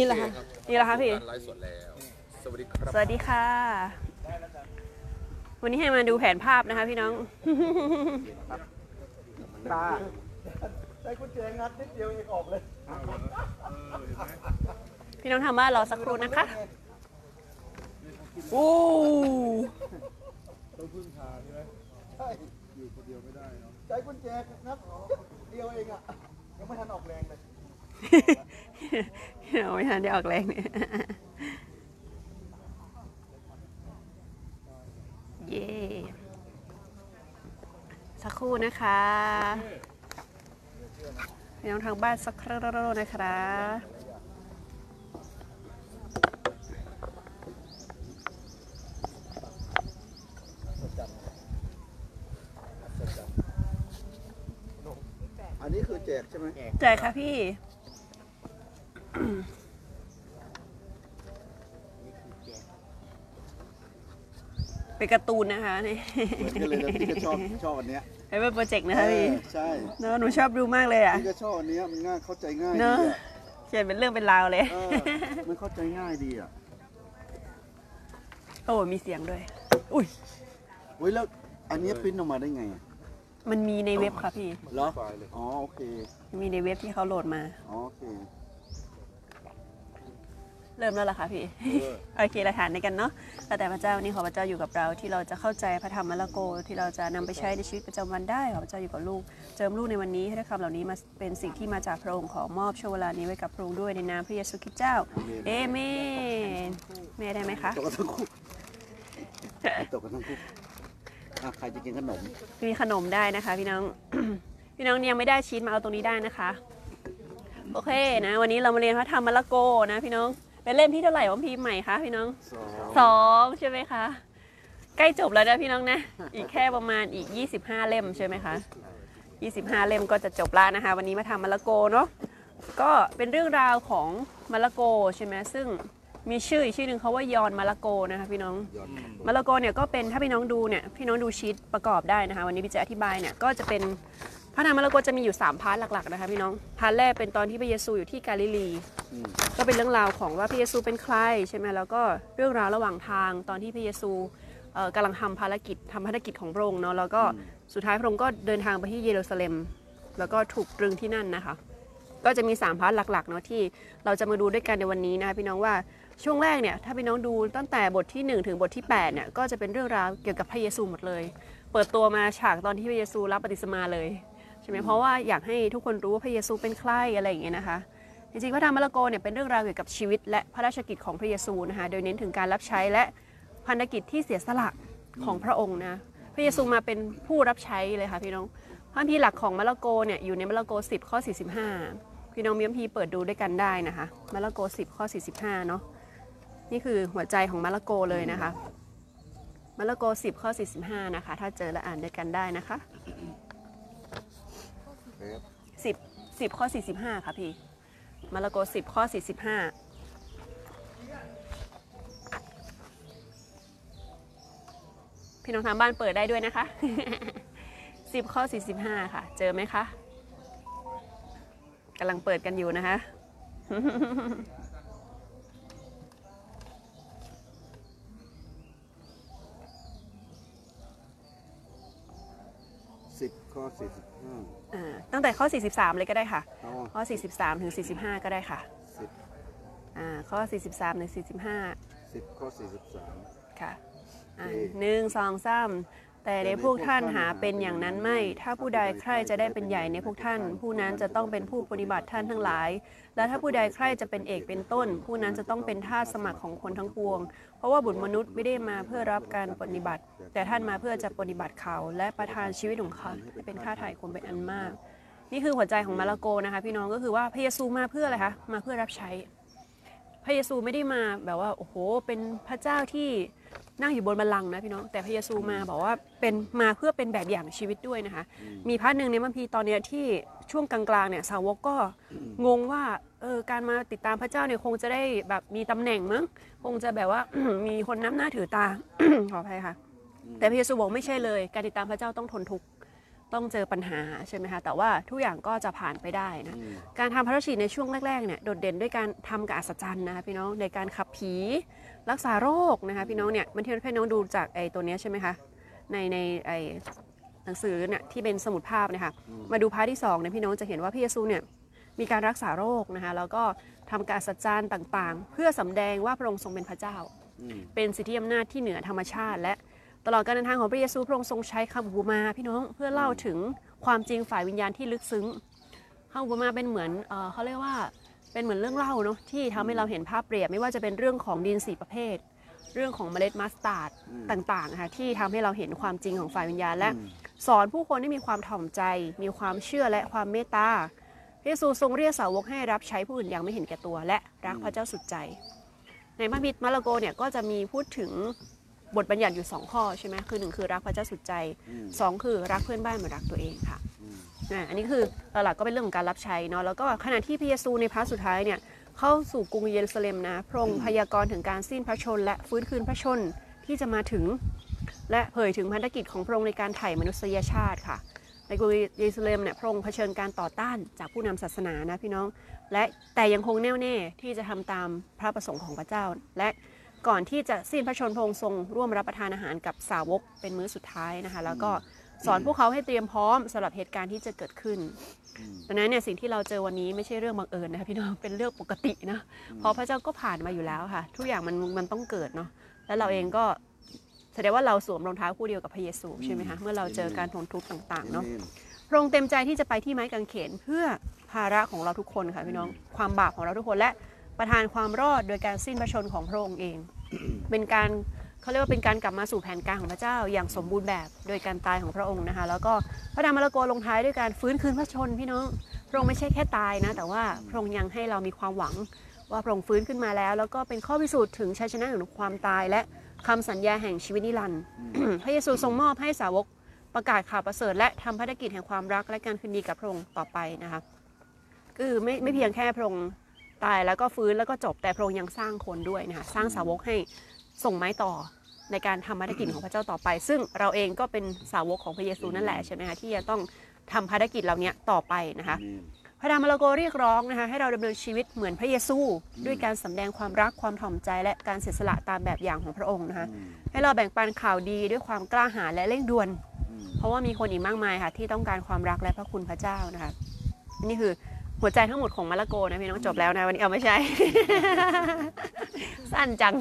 นี่แหละค่ะ นี่แหละค่ะพี่ การไลฟ์สดแล้ว สวัสดีครับสวัสดีค่ะ วันนี้ให้มาดูแผนภาพนะคะพี่น้อง ตาได้กุญแจงัดนิดเดียวเองออกเลยพี่น้องทางบ้านรอสักครู่นะคะโอ้ใช่อยู่คนเดียวไม่ได้เนาะได้กุญแจงัดเดียวเองอะยังไม่ทันออกแรงเลย เราไม่ทันได้ออกแรงเนี่ยเย่สักครู่นะคะพี่น้องทางบ้านสักครู่นะคะอันนี้คือแจกใช่ไหมแจกค่ะพี่ เป็นการ์ตูนนะคะนี่เหมือนกันเลยนะพี่ก็ชอบชอบอันเนี้ยเป็นโปรเจกต์นะคะพี่เออใช่เนอะหนูชอบดูมากเลยอะพี่ก็ชอบอันเนี้ยมันง่ายเข้าใจง่ายเนดีอะอะเขียนเป็นเรื่องเป็นราวเลยเออมันเข้าใจง่ายดีอะโอ้มีเสียงด้วย อุ้ยเฮ้ยแล้วอันเนี้ยปริ้นออกมาได้ไงอะมันมีในเว็บค่ะพี่เหรออ๋อโอเค มีในเว็บที่เขาโหลดมาอ๋อโอเค เริ่มแล้วล่ะค่ะพี่ โอเคเราทานในกันเนาะแล้วแต่พระเจ้าวันนี้ขอพระเจ้าอยู่กับเรา ที่เราจะเข้าใจพระธรรมมะละโก ที่เราจะนำไปใช้ในชีวิตประจำวันได้ขอพระเจ้าอยู่กับลูก เจิมลูกในวันนี้ให้ได้คำเหล่านี้มาเป็นสิ่งที่มาจากพระองค์ขอมอบช่วงเวลานี้ไว้กับพระองค์ด้วยในนามพระเยซูคริสต์เจ้า เอเมนแม่ได้ไหมคะตกกันทั้งคู่ตกกันทั้งคู่อะใครจะกินขนม มีขนมได้นะคะ พี่น้อง พี่น้องยังไม่ได้ชีสมาเอาตรงนี้ได้นะคะ โอเคนะ วันนี้เรามาเรียนพระธรรมมะละโกนะพี่น้อง เป็นเล่มที่เท่าไหร่ของพีมใหม่คะพี่น้องสองสองใช่ไหมคะ ใกล้จบแล้วนะพี่น้องนะ อีกแค่ประมาณอีก 25 เล่มใช่ไหมคะ 25 เล่มก็จะจบแล้วนะคะ วันนี้มาทำมะละโกเนาะก็เป็นเรื่องราวของมาระโกใช่ไหมซึ่งมีชื่ออีกชื่อหนึ่งเขาว่ายอห์นมาระโกนะคะพี่น้องยอห์นมาระโกเนี่ยก็เป็นถ้าพี่น้องดูเนี่ยพี่น้องดูชีตประกอบได้นะคะ วันนี้พี่จะอธิบายเนี่ยก็จะเป็น พระธรรมมาระโกจะมีอยู่ 3 part หลักๆนะคะพี่น้อง part แรกเป็นตอนที่พระเยซูอยู่ที่กาลิลีอืมก็เป็นเรื่องราวของว่าพระเยซูเป็นใครใช่ไหมแล้วก็เรื่องราวระหว่างทางตอนที่พระเยซูเอ่อกำลังทำภารกิจทำภารกิจของพระองค์เนาะ แล้วก็สุดท้ายพระองค์ก็เดินทางไปที่เยรูซาเล็ม แล้วก็ถูกตรึงที่นั่นนะคะ ก็จะมี 3 part หลักๆเนาะที่เราจะมาดูด้วยกันในวันนี้นะคะพี่น้องว่าช่วงแรกเนี่ยถ้าพี่น้องดูตั้งแต่บทที่ 1 ถึงบทที่8เนี่ยก็จะเป็นเรื่องราวเกี่ยวกับพระเยซูหมดเลย เปิดตัวมาฉากตอนที่พระเยซูรับบัพติศมาเลยใช่ไหมเพราะว่าอยากให้ทุกคนรู้ว่าพระเยซูเป็นใครอะไรอย่างเงี้ยนะคะ จริงๆพระธรรมมาระโกเนี่ยเป็นเรื่องราวเกี่ยวกับชีวิต และพระราชกิจของพระเยซูนะคะโดยเน้นถึงการรับใช้และพันธกิจที่เสียสละของพระองค์นะพระเยซูมาเป็นผู้รับใช้เลยค่ะพี่น้องพระคัมภีหลักของมาระโกเนี่ยอยู่ในมาระโก 10 ข้อ 45 พี่น้องมีมภีเปิดดูด้วยกันได้นะคะมาระโก 10 ข้อ 45 เนาะนี่คือหัวใจของมาระโกเลยนะคะมาระโก 10 ข้อ 45 นะคะ ถ้าเจอแล้วอ่านด้วยกันได้นะคะ เฟส10 10ข้อ45ค่ะพี่มาระโก10ข้อ45พี่น้องทางบ้านเปิดได้ด้วยนะคะ10ข้อ45ค่ะ เจอไหมคะกำลังเปิดกันอยู่นะคะสิบข้อสี่สิบห้า อ่าตั้งแต่ข้อ 43 เลยก็ได้ค่ะ อ๋อข้อ 43 ถึง 45 ก็ได้ค่ะสิบอ่าข้อ 43 ถึง 45 สิบข้อสี่สิบสาม ค่ะอะโอเคหนึ่งสองสามแต่ในพวกท่านหาเป็นอย่างนั้นไม่ ถ้าผู้ใดใครจะได้เป็นใหญ่ในพวกท่าน ผู้นั้นจะต้องเป็นผู้ปฏิบัติท่านทั้งหลาย และถ้าผู้ใดใครจะเป็นเอกเป็นต้น ผู้นั้นจะต้องเป็นทาสสมัครของคนทั้งปวง เพราะว่าบุตรมนุษย์ไม่ได้มาเพื่อรับการปฏิบัติ แต่ท่านมาเพื่อจะปฏิบัติเขาและประทานชีวิตของเขาให้เป็นค่าถ่ายคนเป็นอันมาก นี่คือหัวใจของมาระโกนะคะพี่น้องก็คือว่าพระเยซูมาเพื่ออะไรคะมาเพื่อรับใช้ พระเยซูไม่ได้มาแบบว่าโอ้โหเป็นพระเจ้าที่นั่งอยู่บนบัลลังก์นะพี่น้องแต่พระเยซูมาบอกว่าเป็นมาเพื่อเป็นแบบอย่างชีวิตด้วยนะคะ มีพระหนึ่งในมัมพีตอนเนี้ยที่ ช่วงกลางๆเนี่ยสาวกก็งงว่าเออการมาติดตามพระเจ้าเนี่ยคงจะได้แบบมีตำแหน่งมั้งคงจะแบบว่า มีคนนับหน้าถือตาขออภัยค่ะ แต่พระเยซูบอกไม่ใช่เลย การติดตามพระเจ้าต้องทนทุกข์ต้องเจอปัญหาใช่ไหมคะแต่ว่าทุกอย่างก็จะผ่านไปได้นะอืมการทำพระราชกิจในช่วงแรกๆเนี่ยโดดเด่นด้วยการทำกับอัศจรรย์นะคะพี่น้องในการขับผีรักษาโรคนะคะพี่น้องเนี่ยมันที่พี่น้องดูจากไอ้ตัวเนี้ยใช่ไหมคะในในไอ้ห นังสือเนี่ยที่เป็นสมุดภาพเนะคะมาดูพาร์ทที่สองเนี่ยพี่น้องจะเห็นว่าพระเยซูเนี่ยมีการรักษาโรคนะคะแล้วก็ทำการอัศจรรย์ต่างๆ เพื่อสำแดงว่าพระองค์ทรงเป็นพระเจ้าอืมเป็นสิทธิอำนาจที่เหนือธรรมชาติ และตลอดการเดินทางของพระเยซูพระองค์ทรงใช้คำอุปมาพี่น้องเพื่อเล่าถึงความจริงฝ่ายวิญญาณที่ลึกซึ้งคำอุปมาเป็นเหมือนเอ่อเขาเรียกว่าเป็นเหมือนเรื่องเล่าเนาะที่ทำให้เราเห็นภาพเปรียบไม่ว่าจะเป็นเรื่องของดินสีประเภท เรื่องของเมล็ดมัสตาร์ดต่างๆนะคะที่ทำให้เราเห็นความจริงของฝ่ายวิญญาณและ สอนผู้คนให้มีความถ่อมใจ มีความเชื่อและความเมตตาพระเยซูทรงเรียกสาวกให้รับใช้ผู้อื่นอย่างไม่เห็นแก่ตัว และรักพระเจ้าสุดใจ ในพระบิดมาระโกเนี่ยก็จะมีพูดถึงบทบัญญัติอยู่ 2 ข้อใช่ไหมคือหนึ่งคือรักพระเจ้าสุดใจ 2 คือรักเพื่อนบ้านเหมือนรักตัวเองค่ะอ่าอันนี้คือหลักๆก็เป็นเรื่องของการรับใช้เนาะแล้วก็ขณะที่พระเยซูใน part สุดท้ายเนี่ยเข้าสู่กรุงเยรูซาเล็มนะพระองค์พยากรณ์ถึงการสิ้นพระชนม์ และฟื้นคืนพระชนม์ที่จะมาถึง และเผยถึงพันธกิจของพระองค์ในการไถ่มนุษยชาติค่ะ ในกรุงเยรูซาเล็มเนี่ยพระองค์เผชิญการต่อต้านจากผู้นำศาสนานะพี่น้อง และแต่ยังคงแน่วแน่ที่จะทำตามพระประสงค์ของพระเจ้า และก่อนที่จะสิ้นพระชนม์พระองค์ทรงร่วมรับประทานอาหารกับสาวกเป็นมื้อสุดท้ายนะคะ แล้วก็สอนพวกเขาให้เตรียมพร้อมสำหรับเหตุการณ์ที่จะเกิดขึ้นดังนั้นเนี่ยสิ่งที่เราเจอวันนี้ไม่ใช่เรื่องบังเอิญนะคะพี่น้องเป็นเรื่องปกตินะเพราะพระเจ้าก็ผ่านมาอยู่แล้วค่ะ ทุกอย่างมันมันต้องเกิดเนาะแล้วเราเองก็ แสดงว่าเราสวมรองเท้าคู่เดียวกับพระเยซูใช่ไหมคะเมื่อเราเจอการทนทุกข์ต่างๆเนาะพระองค์เต็มใจที่จะไปที่ไม้กางเขนเพื่อภาระของเราทุกคนค่ะพี่น้องความบาปของเราทุกคนและประทานความรอดโดยการสิ้นพระชนม์ของพระองค์เอง เป็นการเขาเรียกว่าเป็นการกลับมาสู่แผนการของพระเจ้าอย่างสมบูรณ์แบบโดยการตายของพระองค์นะคะ แล้วก็พระธรรมมาระโกลงท้ายด้วยการฟื้นคืนพระชนม์พี่น้องพระองค์ไม่ใช่แค่ตายนะ แต่ว่าพระองค์ยังให้เรามีความหวังว่าพระองค์ฟื้นขึ้นมาแล้ว แล้วก็เป็นข้อพิสูจน์ถึงชัยชนะของความตายและ คำสัญญาแห่งชีวิตนิรันดร์พระเยซูทรงมอบให้สาวกประกาศข่าวประเสริฐและทำภารกิจแห่งความรักและการคืนดีกับพระองค์ต่อไปนะคะก็คือไม่ไม่เพียงแค่พระองค์ตายแล้วก็ฟื้นแล้วก็จบแต่พระองค์ยังสร้างคนด้วยนะคะสร้างสาวกให้ส่งไม้ต่อในการทำภารกิจของพระเจ้าต่อไป ซึ่งเราเองก็เป็นสาวกของพระเยซูนั่นแหละใช่ไหมคะที่จะต้องทำภารกิจเหล่านี้ต่อไปนะคะ พระธรรมาระโกเรียกร้องนะคะให้เราดำเนินชีวิตเหมือนพระเยซู ด้วยการสำแดงความรักความถ่อมใจและการเสียสละตามแบบอย่างของพระองค์นะคะให้เราแบ่งปันข่าวดีด้วยความกล้าหาญและเร่งด่วน เพราะว่ามีคนอีกมากมายค่ะที่ต้องการความรักและพระคุณพระเจ้านะคะนี่คือหัวใจทั้งหมดของมาระโกนะพี่น้องจบแล้วนะวันนี้เอาไม่ใช่ สั้นจัง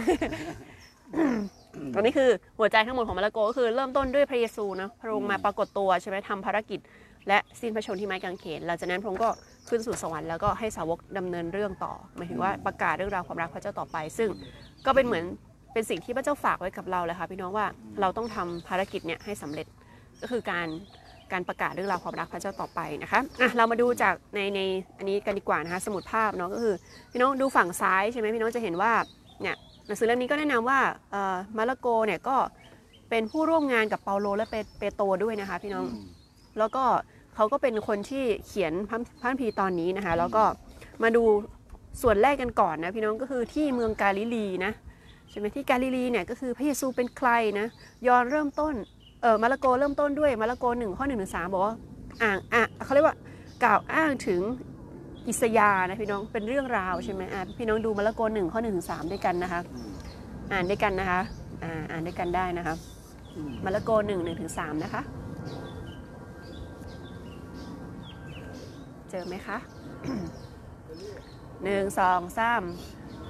ตอนนี้คือหัวใจทั้งหมดของมาระโกก็คือเริ่มต้นด้วยพระเยซูนะพระองค์มาปรากฏตัวใช่ไหมทำภารกิจ และสิ้นพระชนม์ที่ไม้กางเขนหลังจากนั้นพระองค์ก็ขึ้นสู่สวรรค์แล้วก็ให้สาวกดำเนินเรื่องต่อหมายถึงว่าประกาศเรื่องราวความรักพระเจ้าต่อไป ซึ่งก็เป็นเหมือนเป็นสิ่งที่พระเจ้าฝากไว้กับเราเลยค่ะพี่น้องว่าเราต้องทำภารกิจเนี่ยให้สำเร็จก็คือการการประกาศเรื่องราวความรักพระเจ้าต่อไปนะคะอะเรามาดูจากในในอันนี้กันดีกว่านะคะสมุดภาพเนาะก็คือพี่น้องดูฝั่งซ้ายใช่ไหมพี่น้องจะเห็นว่าเนี่ยหนังสือเล่มนี้ก็แนะนำว่าเอ่อมาระโกเนี่ยก็เป็นผู้ร่วมงานกับเปาโลและเปเปโตรด้วยนะคะพี่น้องแล้วก็ เขาก็เป็นคนที่เขียนพระพระคัมภีร์ตอนนี้นะคะ แล้วก็มาดูส่วนแรกกันก่อนนะพี่น้องก็คือที่เมืองกาลิลีนะใช่ไหมที่กาลิลีเนี่ยก็คือพระเยซูเป็นใครนะยอห์นเริ่มต้นเออมาระโกเริ่มต้นด้วยมาระโกหนึ่งข้อหนึ่งถึงสามบอกว่าอ่างอะเขาเรียกว่ากล่าวอ้างถึงอิสยาห์นะพี่น้องเป็นเรื่องราวใช่ไหมอะพี่น้องดูมาระโกหนึ่งข้อหนึ่งถึงสามด้วยกันนะคะอ่านด้วยกันนะคะอ่าอ่านด้วยกันได้นะคะมาระโกหนึ่งหนึ่งถึงสามนะคะ เจอไหมคะหนึ่งสองสาม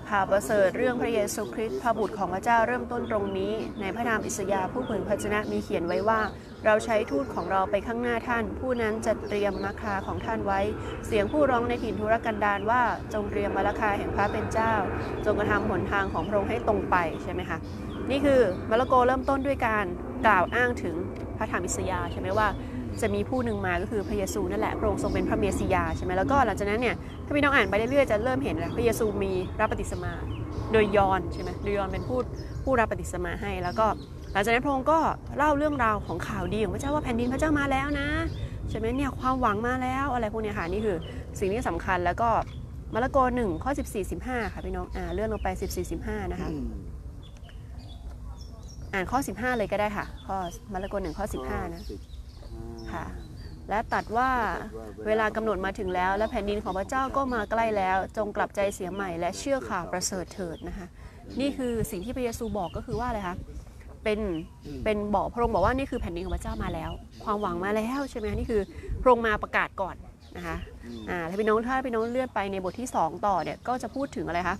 ข่าวประเสริฐเรื่องพระเยซูคริสต์พระบุตรของพระเจ้าเริ่มต้นตรงนี้ ในพระนามอิสยาห์ผู้เผยพระชนะมีเขียนไว้ว่า เราใช้ทูตของเราไปข้างหน้าท่าน ผู้นั้นจะเตรียมมาคาของท่านไว้ เสียงผู้ร้องในถิ่นทุรกันดารว่าจงเตรียมมาราคาแห่งพระเป็นเจ้า จงกระทำหนทางของพระองค์ให้ตรงไปใช่ไหมคะนี่คือมาระโกเริ่มต้นด้วยการกล่าวอ้างถึงพระธรรมอิสยาใช่ไหมว่า จะมีผู้หนึ่งมาก็คือพระเยซูนั่นแหละพระองค์ทรงเป็นพระเมสสิยาใช่ไหมแล้วก็หลังจากนั้นเนี่ยถ้าพี่น้องอ่านไปเรื่อยๆจะเริ่มเห็นแล้วพระเยซูมีรับปฏิสมา โดยยอนใช่ไหมโดยยอนเป็นผู้ผู้รับปฏิสมาให้ แล้วก็หลังจากนั้นพระองค์ก็เล่าเรื่องราวของข่าวดีของพระเจ้าว่าแผ่นดินพระเจ้ามาแล้วนะใช่ไหมเนี่ยความหวังมาแล้วอะไรพวกนี้ค่ะนี่คือสิ่งที่สำคัญแล้วก็มาระโกหนึ่งข้อ14 15ค่ะพี่น้องอ่าเลื่อนลงไป14 15นะคะอ่านข้อ 15 เลยก็ได้ค่ะ ข้อมาระโกหนึ่งข้อ 15 นะ ค่ะ และตัดว่าเวลากำหนดมาถึงแล้ว และแผ่นดินของพระเจ้าก็มาใกล้แล้ว จงกลับใจเสียใหม่ และเชื่อข่าวประเสริฐเถิดนะคะ นี่คือสิ่งที่พระเยซูบอกก็คือว่าอะไรคะเป็นเป็นบอกพระองค์บอกว่านี่คือแผ่นดินของพระเจ้ามาแล้ว ความหวังมาแล้วใช่ไหมนี่คือพระองค์มาประกาศก่อนนะคะอ่าถ้าพี่น้องถ้าพี่น้องเลื่อนไปในบทที่ 2 ต่อเนี่ยก็จะพูดถึงอะไรคะ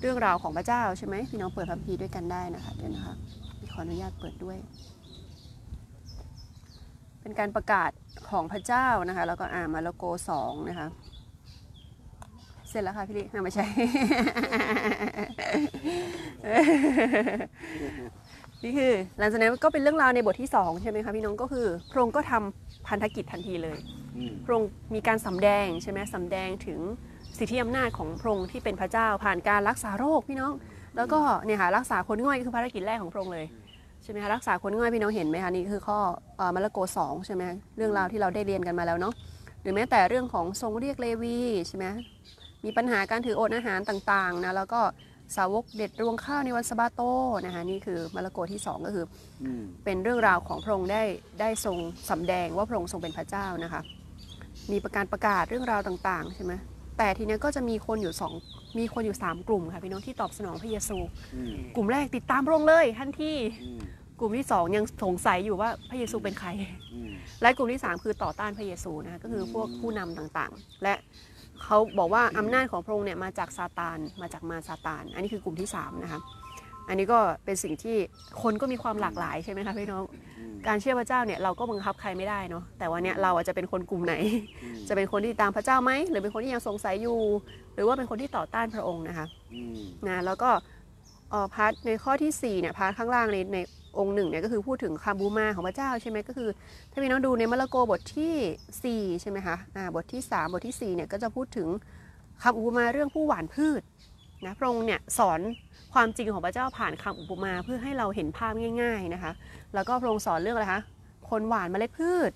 เรื่องราวของพระเจ้าใช่ไหมพี่น้องเปิดคัมภีร์ด้วยกันได้นะคะเดี๋ยวนะคะขออนุญาตเปิดด้วย เป็นการประกาศของพระเจ้านะคะ แล้วก็อ่ามาระโกสองนะคะ เสร็จแล้วค่ะพี่ลิน่าไม่ใช่นี่คือ หลังจากนั้นก็เป็นเรื่องราวในบทที่2ใช่ไหมคะพี่น้องก็คือ พระองค์ก็ทำพันธกิจทันทีเลย พระองค์มีการสำแดงใช่ไหมสำแดงถึงสิทธิอำนาจของพระองค์ที่เป็นพระเจ้าผ่านการรักษาโรคพี่น้อง แล้วก็เนี่ยค่ะรักษาคนง่อยคือภารกิจแรกของพระองค์เลย ใช่ไหมคะรักษาคนง่อยพี่น้องเห็นไหมคะนี่คือข้อเอ่อมาระโกสองใช่ไหมเรื่องราวที่เราได้เรียนกันมาแล้วเนาะหรือแม้แต่เรื่องของทรงเรียกเลวีใช่ไหมมีปัญหาการถืออดอาหารต่างๆนะแล้วก็สาวกเด็ดรวงข้าวในวันสะบาโตนะคะนี่คือมาระโกที่สองก็คืออืมเป็นเรื่องราวของพระองค์ได้ได้ทรงสำแดงว่าพระองค์ทรงเป็นพระเจ้านะคะมีประการประกาศเรื่องราวต่างๆใช่ไหมแต่ทีเนี้ยก็จะมีคนอยู่สอง มีคนอยู่ 3 กลุ่มค่ะพี่น้องที่ตอบสนองพระเยซูอืมกลุ่มแรกติดตามพระองค์เลยทันทีอืมกลุ่มที่2ยังสงสัยอยู่ว่าพระเยซูเป็นใครอืมและกลุ่มที่ 3 คือต่อต้านพระเยซูนะคะก็คือพวกผู้นำต่างๆ และเขาบอกว่าอำนาจของพระองค์เนี่ยมาจากซาตานมาจากมารซาตาน อันนี้คือกลุ่มที่3นะคะ อันนี้ก็เป็นสิ่งที่คนก็มีความหลากหลายใช่ไหมคะพี่น้องอืมการเชื่อพระเจ้าเนี่ยเราก็บังคับใครไม่ได้เนาะแต่วันเนี้ยเราอาจจะเป็นคนกลุ่มไหนอืมจะเป็นคนที่ตามพระเจ้าไหมหรือเป็นคนที่ยังสงสัยอยู่ หรือว่าเป็นคนที่ต่อต้านพระองค์นะคะอืมนะแล้วก็เอ่อ part ในข้อที่4เนี่ย part ข้างล่างในในองค์หนึ่งเนี่ยก็คือพูดถึงคำอุปมาของพระเจ้าใช่ไหมก็คือ ถ้าพี่น้องดูในมาระโกบทที่4ใช่ไหมคะอ่าบทที่ 3 บทที่4เนี่ยก็จะพูดถึงคำอุปมาเรื่องผู้หว่านพืชนะพระองค์เนี่ยสอน ความจริงของพระเจ้าผ่านคำอุปมาเพื่อให้เราเห็นภาพง่าย ๆนะคะ แล้วก็พระองค์สอนเรื่องอะไรคะ คนหว่านเมล็ดพืช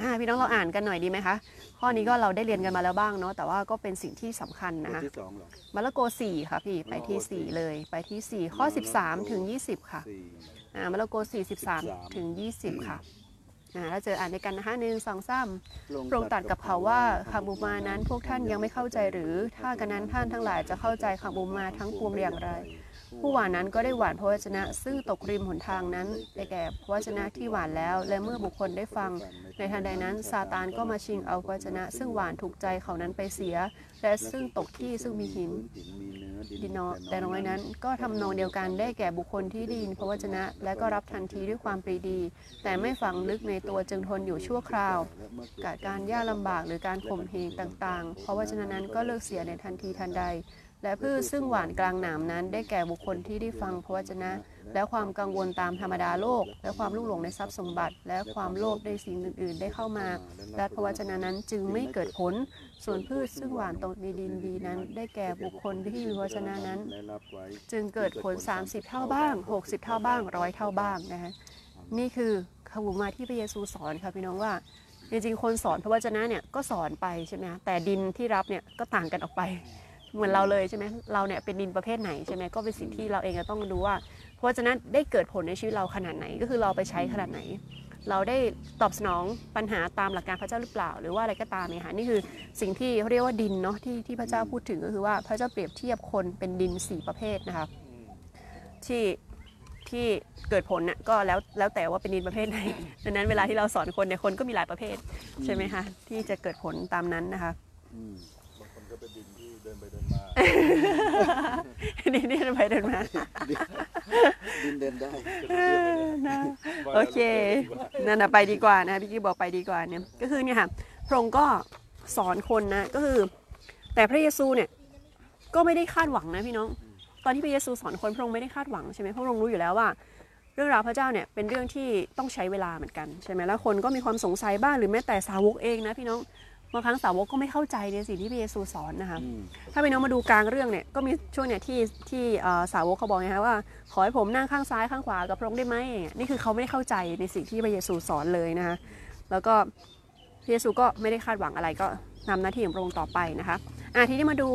อ่าพี่น้องเราอ่านกันหน่อยดีไหมคะ ข้อนี้ก็เราได้เรียนกันมาแล้วบ้างเนาะแต่ว่าก็เป็นสิ่งที่สำคัญบทนะคะที่สองเหรอมาระโก4ค่ะพี่ไปที่ 4 เลยไปที่ 4 ข้อ 13 ถึง 20 ค่ะสี่อ่ามาระโก43ถึง20ค่ะอ่าแล้วเจออ่านด้วยกันนะคะหนึ่งสองสามพระองค์ตรัสกับเขาว่าคำอุปมานั้นพวกท่านยังไม่เข้าใจหรือ ถ้ากันนั้นท่านทั้งหลายจะเข้าใจคำอุปมาทั้งปวงอย่างไร ผู้หวานนั้นก็ได้หวานพระวจนะ ซึ่งตกริมหนทางนั้นได้แก่พระวจนะที่หวานแล้ว และเมื่อบุคคลได้ฟัง ในทันใดนั้นซาตานก็มาชิงเอาพระวจนะซึ่งหวานถูกใจเขานั้นไปเสีย และซึ่งตกที่ซึ่งมีหินดินนอแต่น้อยนั้นก็ทำนองเดียวกันได้แก่บุคคลที่ได้ยินพระวจนะ และก็รับทันทีด้วยความปรีดี แต่ไม่ฝังลึกในตัวจึงทนอยู่ชั่วคราวกาดการยากลำบากหรือการข่มเหงต่างๆ เพราะวจนะนั้นก็เลิกเสียในทันทีทันใด และพืชซึ่งหวานกลางหนามนั้น ได้แก่บุคคลที่ได้ฟังพระวจนะ และความกังวลตามธรรมดาโลก และความลุ่มหลงในทรัพย์สมบัติ และความโลภในสิ่งอื่น ๆ ได้เข้ามาและพระวจนะนั้นจึงไม่เกิดผล ส่วนพืชซึ่งหวานตรงในดินดีนั้น ได้แก่บุคคลที่มีพระวจนะนั้น จึงเกิดผล 30 เท่าบ้าง 60 เท่าบ้างร้อยเท่าบ้างนะคะนี่คือคำอุปมาที่พระเยซูสอนค่ะพี่น้องว่าจริงๆคนสอนพระวจนะเนี่ยก็สอนไปใช่ไหมแต่ดินที่รับเนี่ยก็ต่างกันออกไป เหมือนเราเลยใช่ไหมเราเนี่ยเป็นดินประเภทไหนใช่ไหมก็เป็นสิ่งที่เราเองจะต้องดูว่า เพราะวจนะได้เกิดผลในชีวิตเราขนาดไหนก็คือเราไปใช้ขนาดไหน เราได้ตอบสนองปัญหาตามหลักการพระเจ้าหรือเปล่า หรือว่าอะไรก็ตามเนี่ยค่ะนี่คือสิ่งที่เขาเรียกว่าดินเนาะที่ที่พระเจ้าพูดถึงก็คือว่าพระเจ้าเปรียบเทียบคนเป็นดินสี่ประเภทนะคะที่ที่เกิดผลน่ะก็แล้วแล้วแต่ว่าเป็นดินประเภทไหนดังนั้นเวลาที่เราสอนคนเนี่ยคนก็มีหลายประเภทใช่ไหมคะที่จะเกิดผลตามนั้นนะคะบางคนก็เป็นดิน นไปเดินมานี่นี่เดินไปเดินมาดินเดินได้นะโอเค นั่นนะไปดีกว่านะพี่กี้บอกไปดีกว่าเนี่ยก็คือเนี่ยค่ะพระองค์ก็สอนคนนะก็คือ แต่พระเยซูเนี่ยก็ไม่ได้คาดหวังนะพี่น้อง ตอนที่พระเยซูสอนคนพระองค์ไม่ได้คาดหวังใช่ไหมเพราะพระองค์รู้อยู่แล้วว่า เรื่องราวพระเจ้าเนี่ยเป็นเรื่องที่ต้องใช้เวลาเหมือนกันใช่ไหมแล้วคนก็มีความสงสัยบ้างหรือแม้แต่สาวกเองนะพี่น้อง บางครั้งสาวกก็ไม่เข้าใจในสิ่งที่พระเยซูสอนนะคะอืมถ้าพี่น้องมาดูกลางเรื่องเนี่ยก็มีช่วงเนี่ยที่ที่เอ่อสาวกเขาบอกไงคะว่า ขอให้ผมนั่งข้างซ้ายข้างขวากับพระองค์ได้ไหมอย่างเงี้ยนี่คือเขาไม่ได้เข้าใจในสิ่งที่พระเยซูสอนเลยนะคะแล้วก็พระเยซูก็ไม่ได้คาดหวังอะไรก็นำหน้าที่ของพระองค์ต่อไปนะคะอะทีนี้มาดู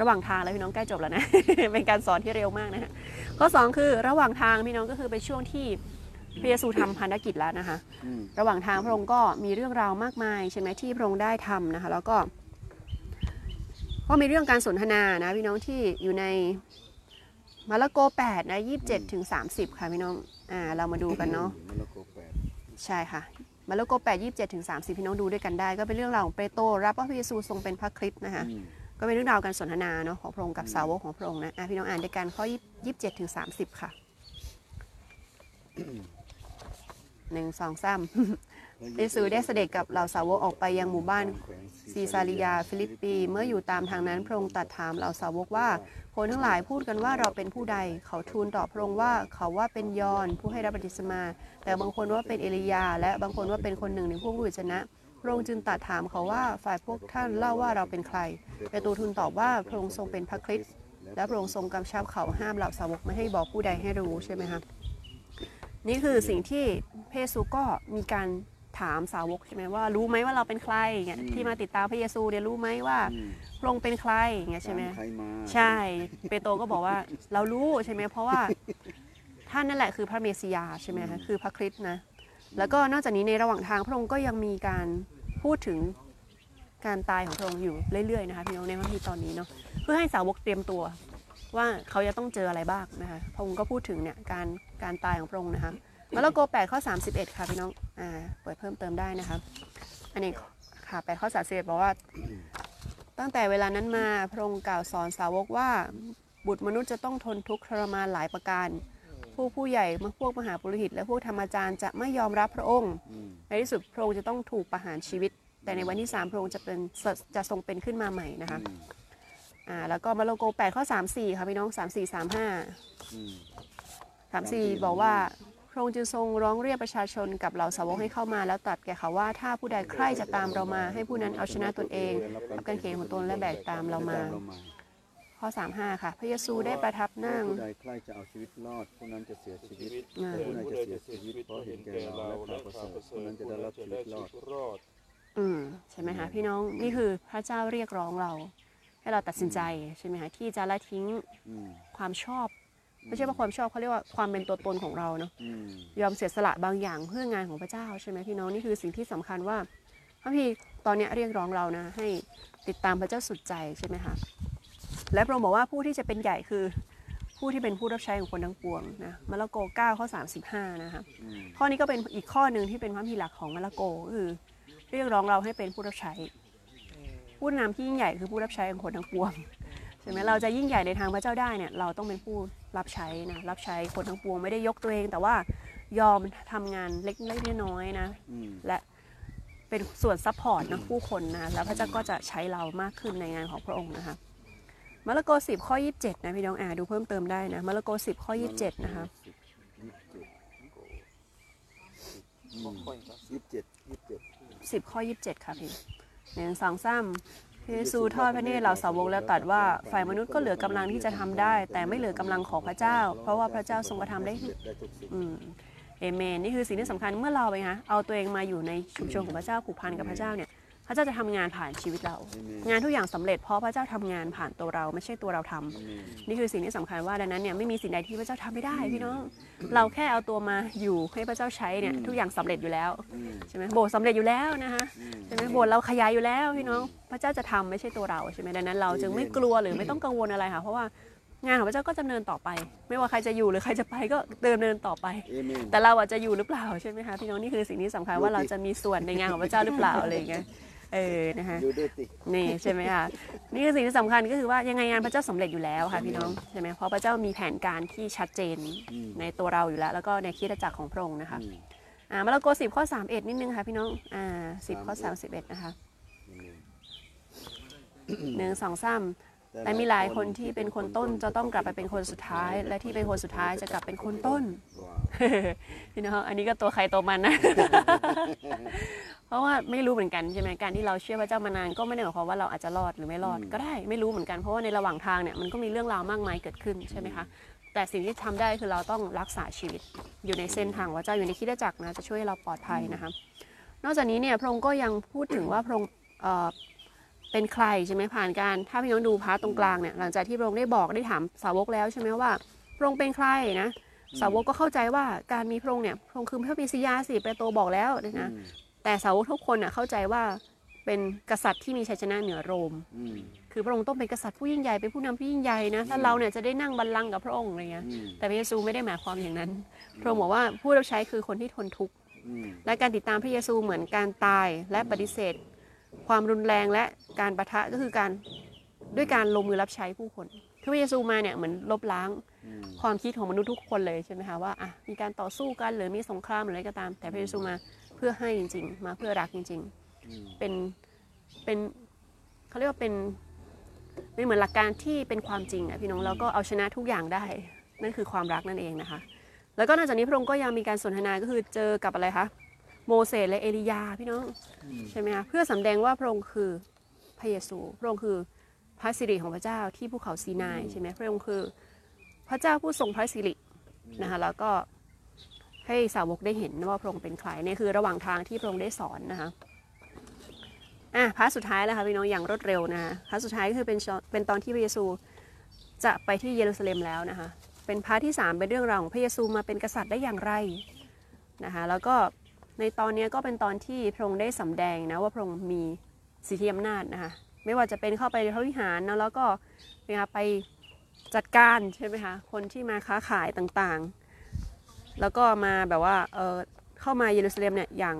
ระหว่างทางแล้วพี่น้องใกล้จบแล้วนะ เป็นการสอนที่เร็วมากนะฮะข้อสองคือระหว่างทางพี่น้องก็คือเป็นช่วงที่ พระเยซูทำภารกิจแล้วนะคะอืมระหว่างทางพระองค์ก็มีเรื่องราวมากมายใช่ไหมที่พระองค์ได้ทำนะคะ แล้วก็ ก็มีเรื่องการสนทนานะพี่น้องที่อยู่ในมาระโก8นะ27ถึง30 ค่ะพี่น้องอ่าเรามาดูกันเนาะมะละกอแปดใช่ค่ะมาระโก8 27ถึง30 พี่น้องดูด้วยกันได้ ก็เป็นเรื่องราวของเปโตรรับว่าพระเยซูทรงเป็นพระคริสต์นะคะอืมก็เป็นเรื่องราวการสนทนาเนาะของพระองค์กับสาวกของพระองค์นะอะพี่น้องอ่านด้วยกันข้อ 27ถึง30 ค่ะ หนึ่งสองสามพระเยซูได้เสด็จกับเหล่าสาวกออกไปยังหมู่บ้านซีซารียาฟีลิปปีเมื่ออยู่ตามทางนั้นพระองค์ตรัสถามเหล่าสาวกว่า คนทั้งหลายพูดกันว่าเราเป็นผู้ใด เขาทูลตอบพระองค์ว่าเขาว่าเป็นยอห์นผู้ให้รับบัพติศมา แต่บางคนว่าเป็นเอลียา และบางคนว่าเป็นคนหนึ่งในพวกผู้เผยพระวจนะพระองค์จึงตรัดถามเขาว่าฝ่ายพวกท่านเล่าว่าเราเป็นใครเปโตรทูลตอบว่าพระองค์ทรงเป็นพระคริสต์และพระองค์ทรงกำชับเขาห้ามเหล่าสาวกไม่ให้บอกผู้ใดให้รู้ใช่ไหมคะ นี่คือสิ่งที่เพระเยซูก็มีการถามสาวกใช่ไหมว่า รู้ไหมว่าเราเป็นใครอย่างเงี้ยที่มาติดตามพระเยซูเนี่ยรู้ไหมว่าอืมพระองค์เป็นใครอย่างเงี้ยใช่ไหมตาใครมาใช่เปโตรก็บอกว่าเรารู้ใช่ไหมเพราะว่าท่านนั่นแหละคือพระเมสสิยาใช่ไหมคะคือพระคริสต์นะแล้วก็นอกจากนี้ในระหว่างทางพระองค์ก็ยังมีการพูดถึงการตายของพระองค์อยู่เรื่อยๆนะคะพี่น้องในพระคัมภีร์ตอนนี้เนาะเพื่อให้สาวกเตรียมตัวว่าเขาจะต้องเจออะไรบ้างนะคะพระองค์ก็พูดถึงเนี่ยการ การตายของพระองค์นะคะมาระโก8ข้อ 31 ค่ะพี่น้องอ่าเปิดเพิ่มเติมได้นะคะอันนี้ค่ะ8ข้อ31บอกว่า ตั้งแต่เวลานั้นมาพระองค์กล่าวสอนสาวกว่า บุตรมนุษย์จะต้องทนทุกข์ทรมานหลายประการผู้ผู้ใหญ่มาพวกมหาปุโรหิต และพวกธรรมจารย์จะไม่ยอมรับพระองค์ ในที่สุดพระองค์จะต้องถูกประหารชีวิต แต่ในวันที่สามพระองค์จะเป็นจะทรงเป็นขึ้นมาใหม่นะคะอ่าแล้วก็มาโลโก8ข้อ 3 4 ค่ะพี่น้อง 3 4 3อืม5 3 4บอกว่าพระองค์จึงทรงร้องเรียกประชาชนกับเหล่าสาวกให้เข้ามาแล้วตรัสแก่เขาว่าถ้าผู้ใดใคร่จะตามเรามาให้ผู้นั้นเอาชนะตนเองรับการเขนของตนและแบกตามเรามา ข้อ 35 ค่ะ พระเยซูได้ประทับนั่งผู้ใดใครจะเอาชีวิตรอดผู้นั้นจะเสียชีวิตอ่าผู้ใดจะเสียชีวิตเพราะเห็นแก่เราและข่าวประเสริฐผู้นั้นจะได้รับชีวิตรอดรอดอืมใช่ไหมคะพี่น้องนี่คือพระเจ้าเรียกร้องเรา ให้เราตัดสินใจใช่ไหมคะที่จะละทิ้งอืมความชอบ ไม่ใช่ว่าความชอบเขาเรียกว่าความเป็นตัวตนของเราเนาะอืมยอมเสียสละบางอย่างเพื่องานของพระเจ้าใช่ไหมพี่น้องนี่คือสิ่งที่สำคัญว่าพระพี่ตอนเนี้ยเรียกร้องเรานะ ให้ติดตามพระเจ้าสุดใจใช่ไหมคะและพระองค์บอกว่าผู้ที่จะเป็นใหญ่คือผู้ที่เป็นผู้รับใช้ของคนทั้งปวงนะมาระโก9ข้อ35นะคะอืมข้อนี้ก็เป็นอีกข้อหนึ่งที่เป็นพระพีหลักของมาระโกก็คือ เรียกร้องเราให้เป็นผู้รับใช้ผู้นำที่ยิ่งใหญ่คือผู้รับใช้ของคนทั้งปวง ใช่ไหมเราจะยิ่งใหญ่ในทางพระเจ้าได้เนี่ยเราต้องเป็นผู้รับใช้นะรับใช้คนทั้งปวงไม่ได้ยกตัวเอง แต่ว่ายอมทำงานเล็กๆน้อยๆนะอืมและเป็นส่วน support นะผู้คนนะแล้วพระเจ้าก็จะใช้เรามากขึ้นในงานของพระองค์นะคะมาระโก10ข้อ27นะพี่น้องอ่าดูเพิ่มเติมได้นะมาระโก10ข้อ27นะคะอืยี่สิบเจ็ดยี่สิบเจ็ดสิบข้อ27ค่ะพี่หนึ่งสองสามพ ระเยซูทอดพระเนตรเหล่าสาวกแล้วตรัสว่าฝ่ายมนุษย์ก็เหลือกำลังที่จะทำได้ แต่ไม่เหลือกำลังของพระเจ้า เพราะว่าพระเจ้าทรงกระทำได้ได้ทุกสิ่งอืมเอเมนนี่คือสิ่งที่สำคัญเมื่อเราไปฮะเอาตัวเองมาอยู่ในชุมชนของพระเจ้าผูกพันกับพระเจ้าเนี่ยพ ระเจ้าจะทำงานผ่านชีวิตเรา งานทุกอย่างสำเร็จเพราะพระเจ้าทำงานผ่านตัวเราไม่ใช่ตัวเราทำอืมนี่คือสิ่งที่สำคัญว่าดังนั้นเนี่ยไม่มีสิ่งใดที่พระเจ้าทำไม่ได้พี่น้อง เราแค่เอาตัวมาอยู่ให้พระเจ้าใช้เนี่ยทุกอย่างสำเร็จอยู่แล้วอืมใช่ไหมโบสถ์สำเร็จอยู่แล้วนะคะอืมใช่ไหมโบสถ์เราขยายอยู่แล้วพี่น้องพระเจ้าจะทำไม่ใช่ตัวเราใช่ไหมดังนั้นเราจึงไม่กลัวหรือไม่ต้องกังวลอะไรค่ะเพราะว่างานของพระเจ้าก็ดำเนินต่อไป ไม่ว่าใครจะอยู่หรือใครจะไปก็เดินเนินต่อไปเอเมนแต่เราอาจจะอยู่หรือเปล่าใช่ไหมคะพี่น้องนี่คือสิ่งที่สำคัญว่าเราจะมีส่วนในงานของพระเจ้าหรือเปล่าอะไรอย่างเงี้ย เออนะคะดูด้วยตินี่ใช่ไหมคะนี่คือสิ่งที่สำคัญก็คือว่ายังไงงานพระเจ้าสำเร็จอยู่แล้วค่ะพี่น้องใช่ไหมเพราะพระเจ้ามีแผนการที่ชัดเจนอืมในตัวเราอยู่แล้ว แล้วก็ในคริดจักรของพระองค์นะคะอืมอ่ามาระโกสิบข้อสามเอ็ดนิดนึงค่ะพี่น้องอ่าสิบข้อสามสิบเอ็ดนะคะเอเมนหนึ่งสองสาม แต่มีหลายคนที่เป็นคนต้นจะต้องกลับไปเป็นคนสุดท้าย และที่เป็นคนสุดท้ายจะกลับเป็นคนต้นว้าวพี่น้องอันนี้ก็ตัวใครตัวมันนะ เพราะว่าไม่รู้เหมือนกันใช่ไหมการที่เราเชื่อพระเจ้ามานานก็ไม่ได้หมายความว่าเราอาจจะรอดหรือไม่รอดก็ได้ไม่รู้เหมือนกันเพราะว่าในระหว่างทางเนี่ยมันก็มีเรื่องราวมากมายเกิดขึ้นใช่ไหมคะแต่สิ่งที่ทำได้คือเราต้องรักษาชีวิต อยู่ในเส้นทางว่าเจ้าอยู่ในคริดจักรนะจะช่วยให้เราปลอดภัยนะคะนอกจากนี้เนี่ยพระองค์ก็ยังพูดถึงว่าพระองค์ เอ่อเป็นใครใช่ไหมผ่านการ ถ้าพี่น้องดู part ตรงกลางเนี่ยหลังจากที่พระองค์ได้บอกได้ถามสาวกแล้วใช่ไหมว่าพระองค์เป็นใครนะสาวกก็เข้าใจว่าการมีพระองค์เนี่ยพระองค์คือพระเมสสิยาห์สิเปโตรบอกแล้วนะอืมแต่สาวกทุกคนน่ะเข้าใจว่าเป็นกษัตริย์ที่มีชัยชนะเหนือโรมอืมคือพระองค์ต้องเป็นกษัตริย์ผู้ยิ่งใหญ่เป็นผู้นำที่ยิ่งใหญ่นะถ้าเราเนี่ยจะได้นั่งบัลลังก์กับพระองค์อะไรเงี้ยอืมแต่พระเยซูไม่ได้หมายความอย่างนั้น พระองค์บอกว่าผู้รับใช้คือคนที่ทนทุกข์อืมและการติดตามพระเยซูเหมือนการตายและปฏิเสธ ความรุนแรงและการประทะก็คือการด้วยการลงมือรับใช้ผู้คนคือพระเยซูมาเนี่ยเหมือนลบล้างอืมความคิดของมนุษย์ทุกคนเลยใช่ไหมคะว่าอะมีการต่อสู้กันหรือมีสงครามหรืออะไรก็ตาม แต่พระเยซูมาเพื่อให้จริง ๆ มาเพื่อรักจริงอืมๆเป็นเป็นเขาเรียกว่าเป็นเป็นเหมือนหลักการที่เป็นความจริงอะพี่น้องแล้วก็เอาชนะทุกอย่างได้ นั่นคือความรักนั่นเองนะคะ แล้วก็นอกจากนี้พระองค์ก็ยังมีการสนทนาก็คือเจอกับอะไรคะ โมเสสและเอลียาพี่น้องอืมใช่ไหมคะเพื่อสำแดงว่าพระองค์คือพระเยซู พระองค์คือพระสิริของพระเจ้าที่ภูเขาซีนายใช่ไหมพระองค์คือพระเจ้าผู้ทรงพระสิรินะคะแล้วก็ให้สาวกได้เห็นว่าพระองค์เป็นใครนี่คือระหว่างทางที่พระองค์ได้สอนนะคะอะ part สุดท้ายแล้วค่ะพี่น้องอย่างรวดเร็วนะคะ part สุดท้ายก็คือเป็นชเป็นตอนที่พระเยซูจะไปที่เยรูซาเล็มแล้วนะคะเป็นพาร์ทที่สามเป็นเรื่องราวของพระเยซูมาเป็นกษัตริย์ได้อย่างไรนะคะแล้วก็ ในตอนนี้ก็เป็นตอนที่พระองค์ได้สำแดงนะว่าพระองค์มีสิทธิอำนาจนะคะไม่ว่าจะเป็นเข้าไปในพระวิหารนะแล้วก็นะคะไปจัดการใช่ไหมคะคนที่มาค้าขายต่างๆ แล้วก็มาแบบว่าเออเข้ามาเยรูซาเล็มเนี่ยอย่าง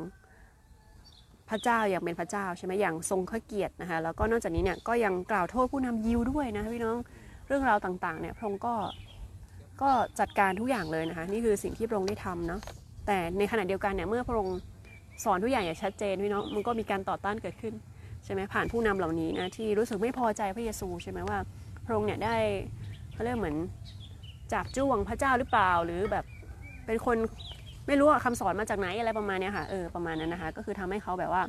พระเจ้าอย่างเป็นพระเจ้าใช่ไหมอย่างทรงพระเกียรตินะคะแล้วก็นอกจากนี้เนี่ยก็ยังกล่าวโทษผู้นำยิวด้วยนะพี่น้องเรื่องราวต่างๆเนี่ยพระองค์ก็ก็จัดการทุกอย่างเลยนะคะนี่คือสิ่งที่พระองค์ได้ทำเนาะ แต่ในขณะเดียวกันเนี่ยเมื่อพระองค์สอนทุกอย่างอย่างชัดเจนพี่น้องมันก็มีการต่อต้านเกิดขึ้นใช่ไหมผ่านผู้นำเหล่านี้นะที่รู้สึกไม่พอใจพระเยซูใช่ไหมว่าพระองค์เนี่ยได้เขาเรียกเหมือนจับจ้วงพระเจ้าหรือเปล่า หรือแบบเป็นคนไม่รู้ว่าคำสอนมาจากไหนอะไรประมาณเนี้ยค่ะเออประมาณนั้นนะคะ ก็คือทำให้เขาแบบว่า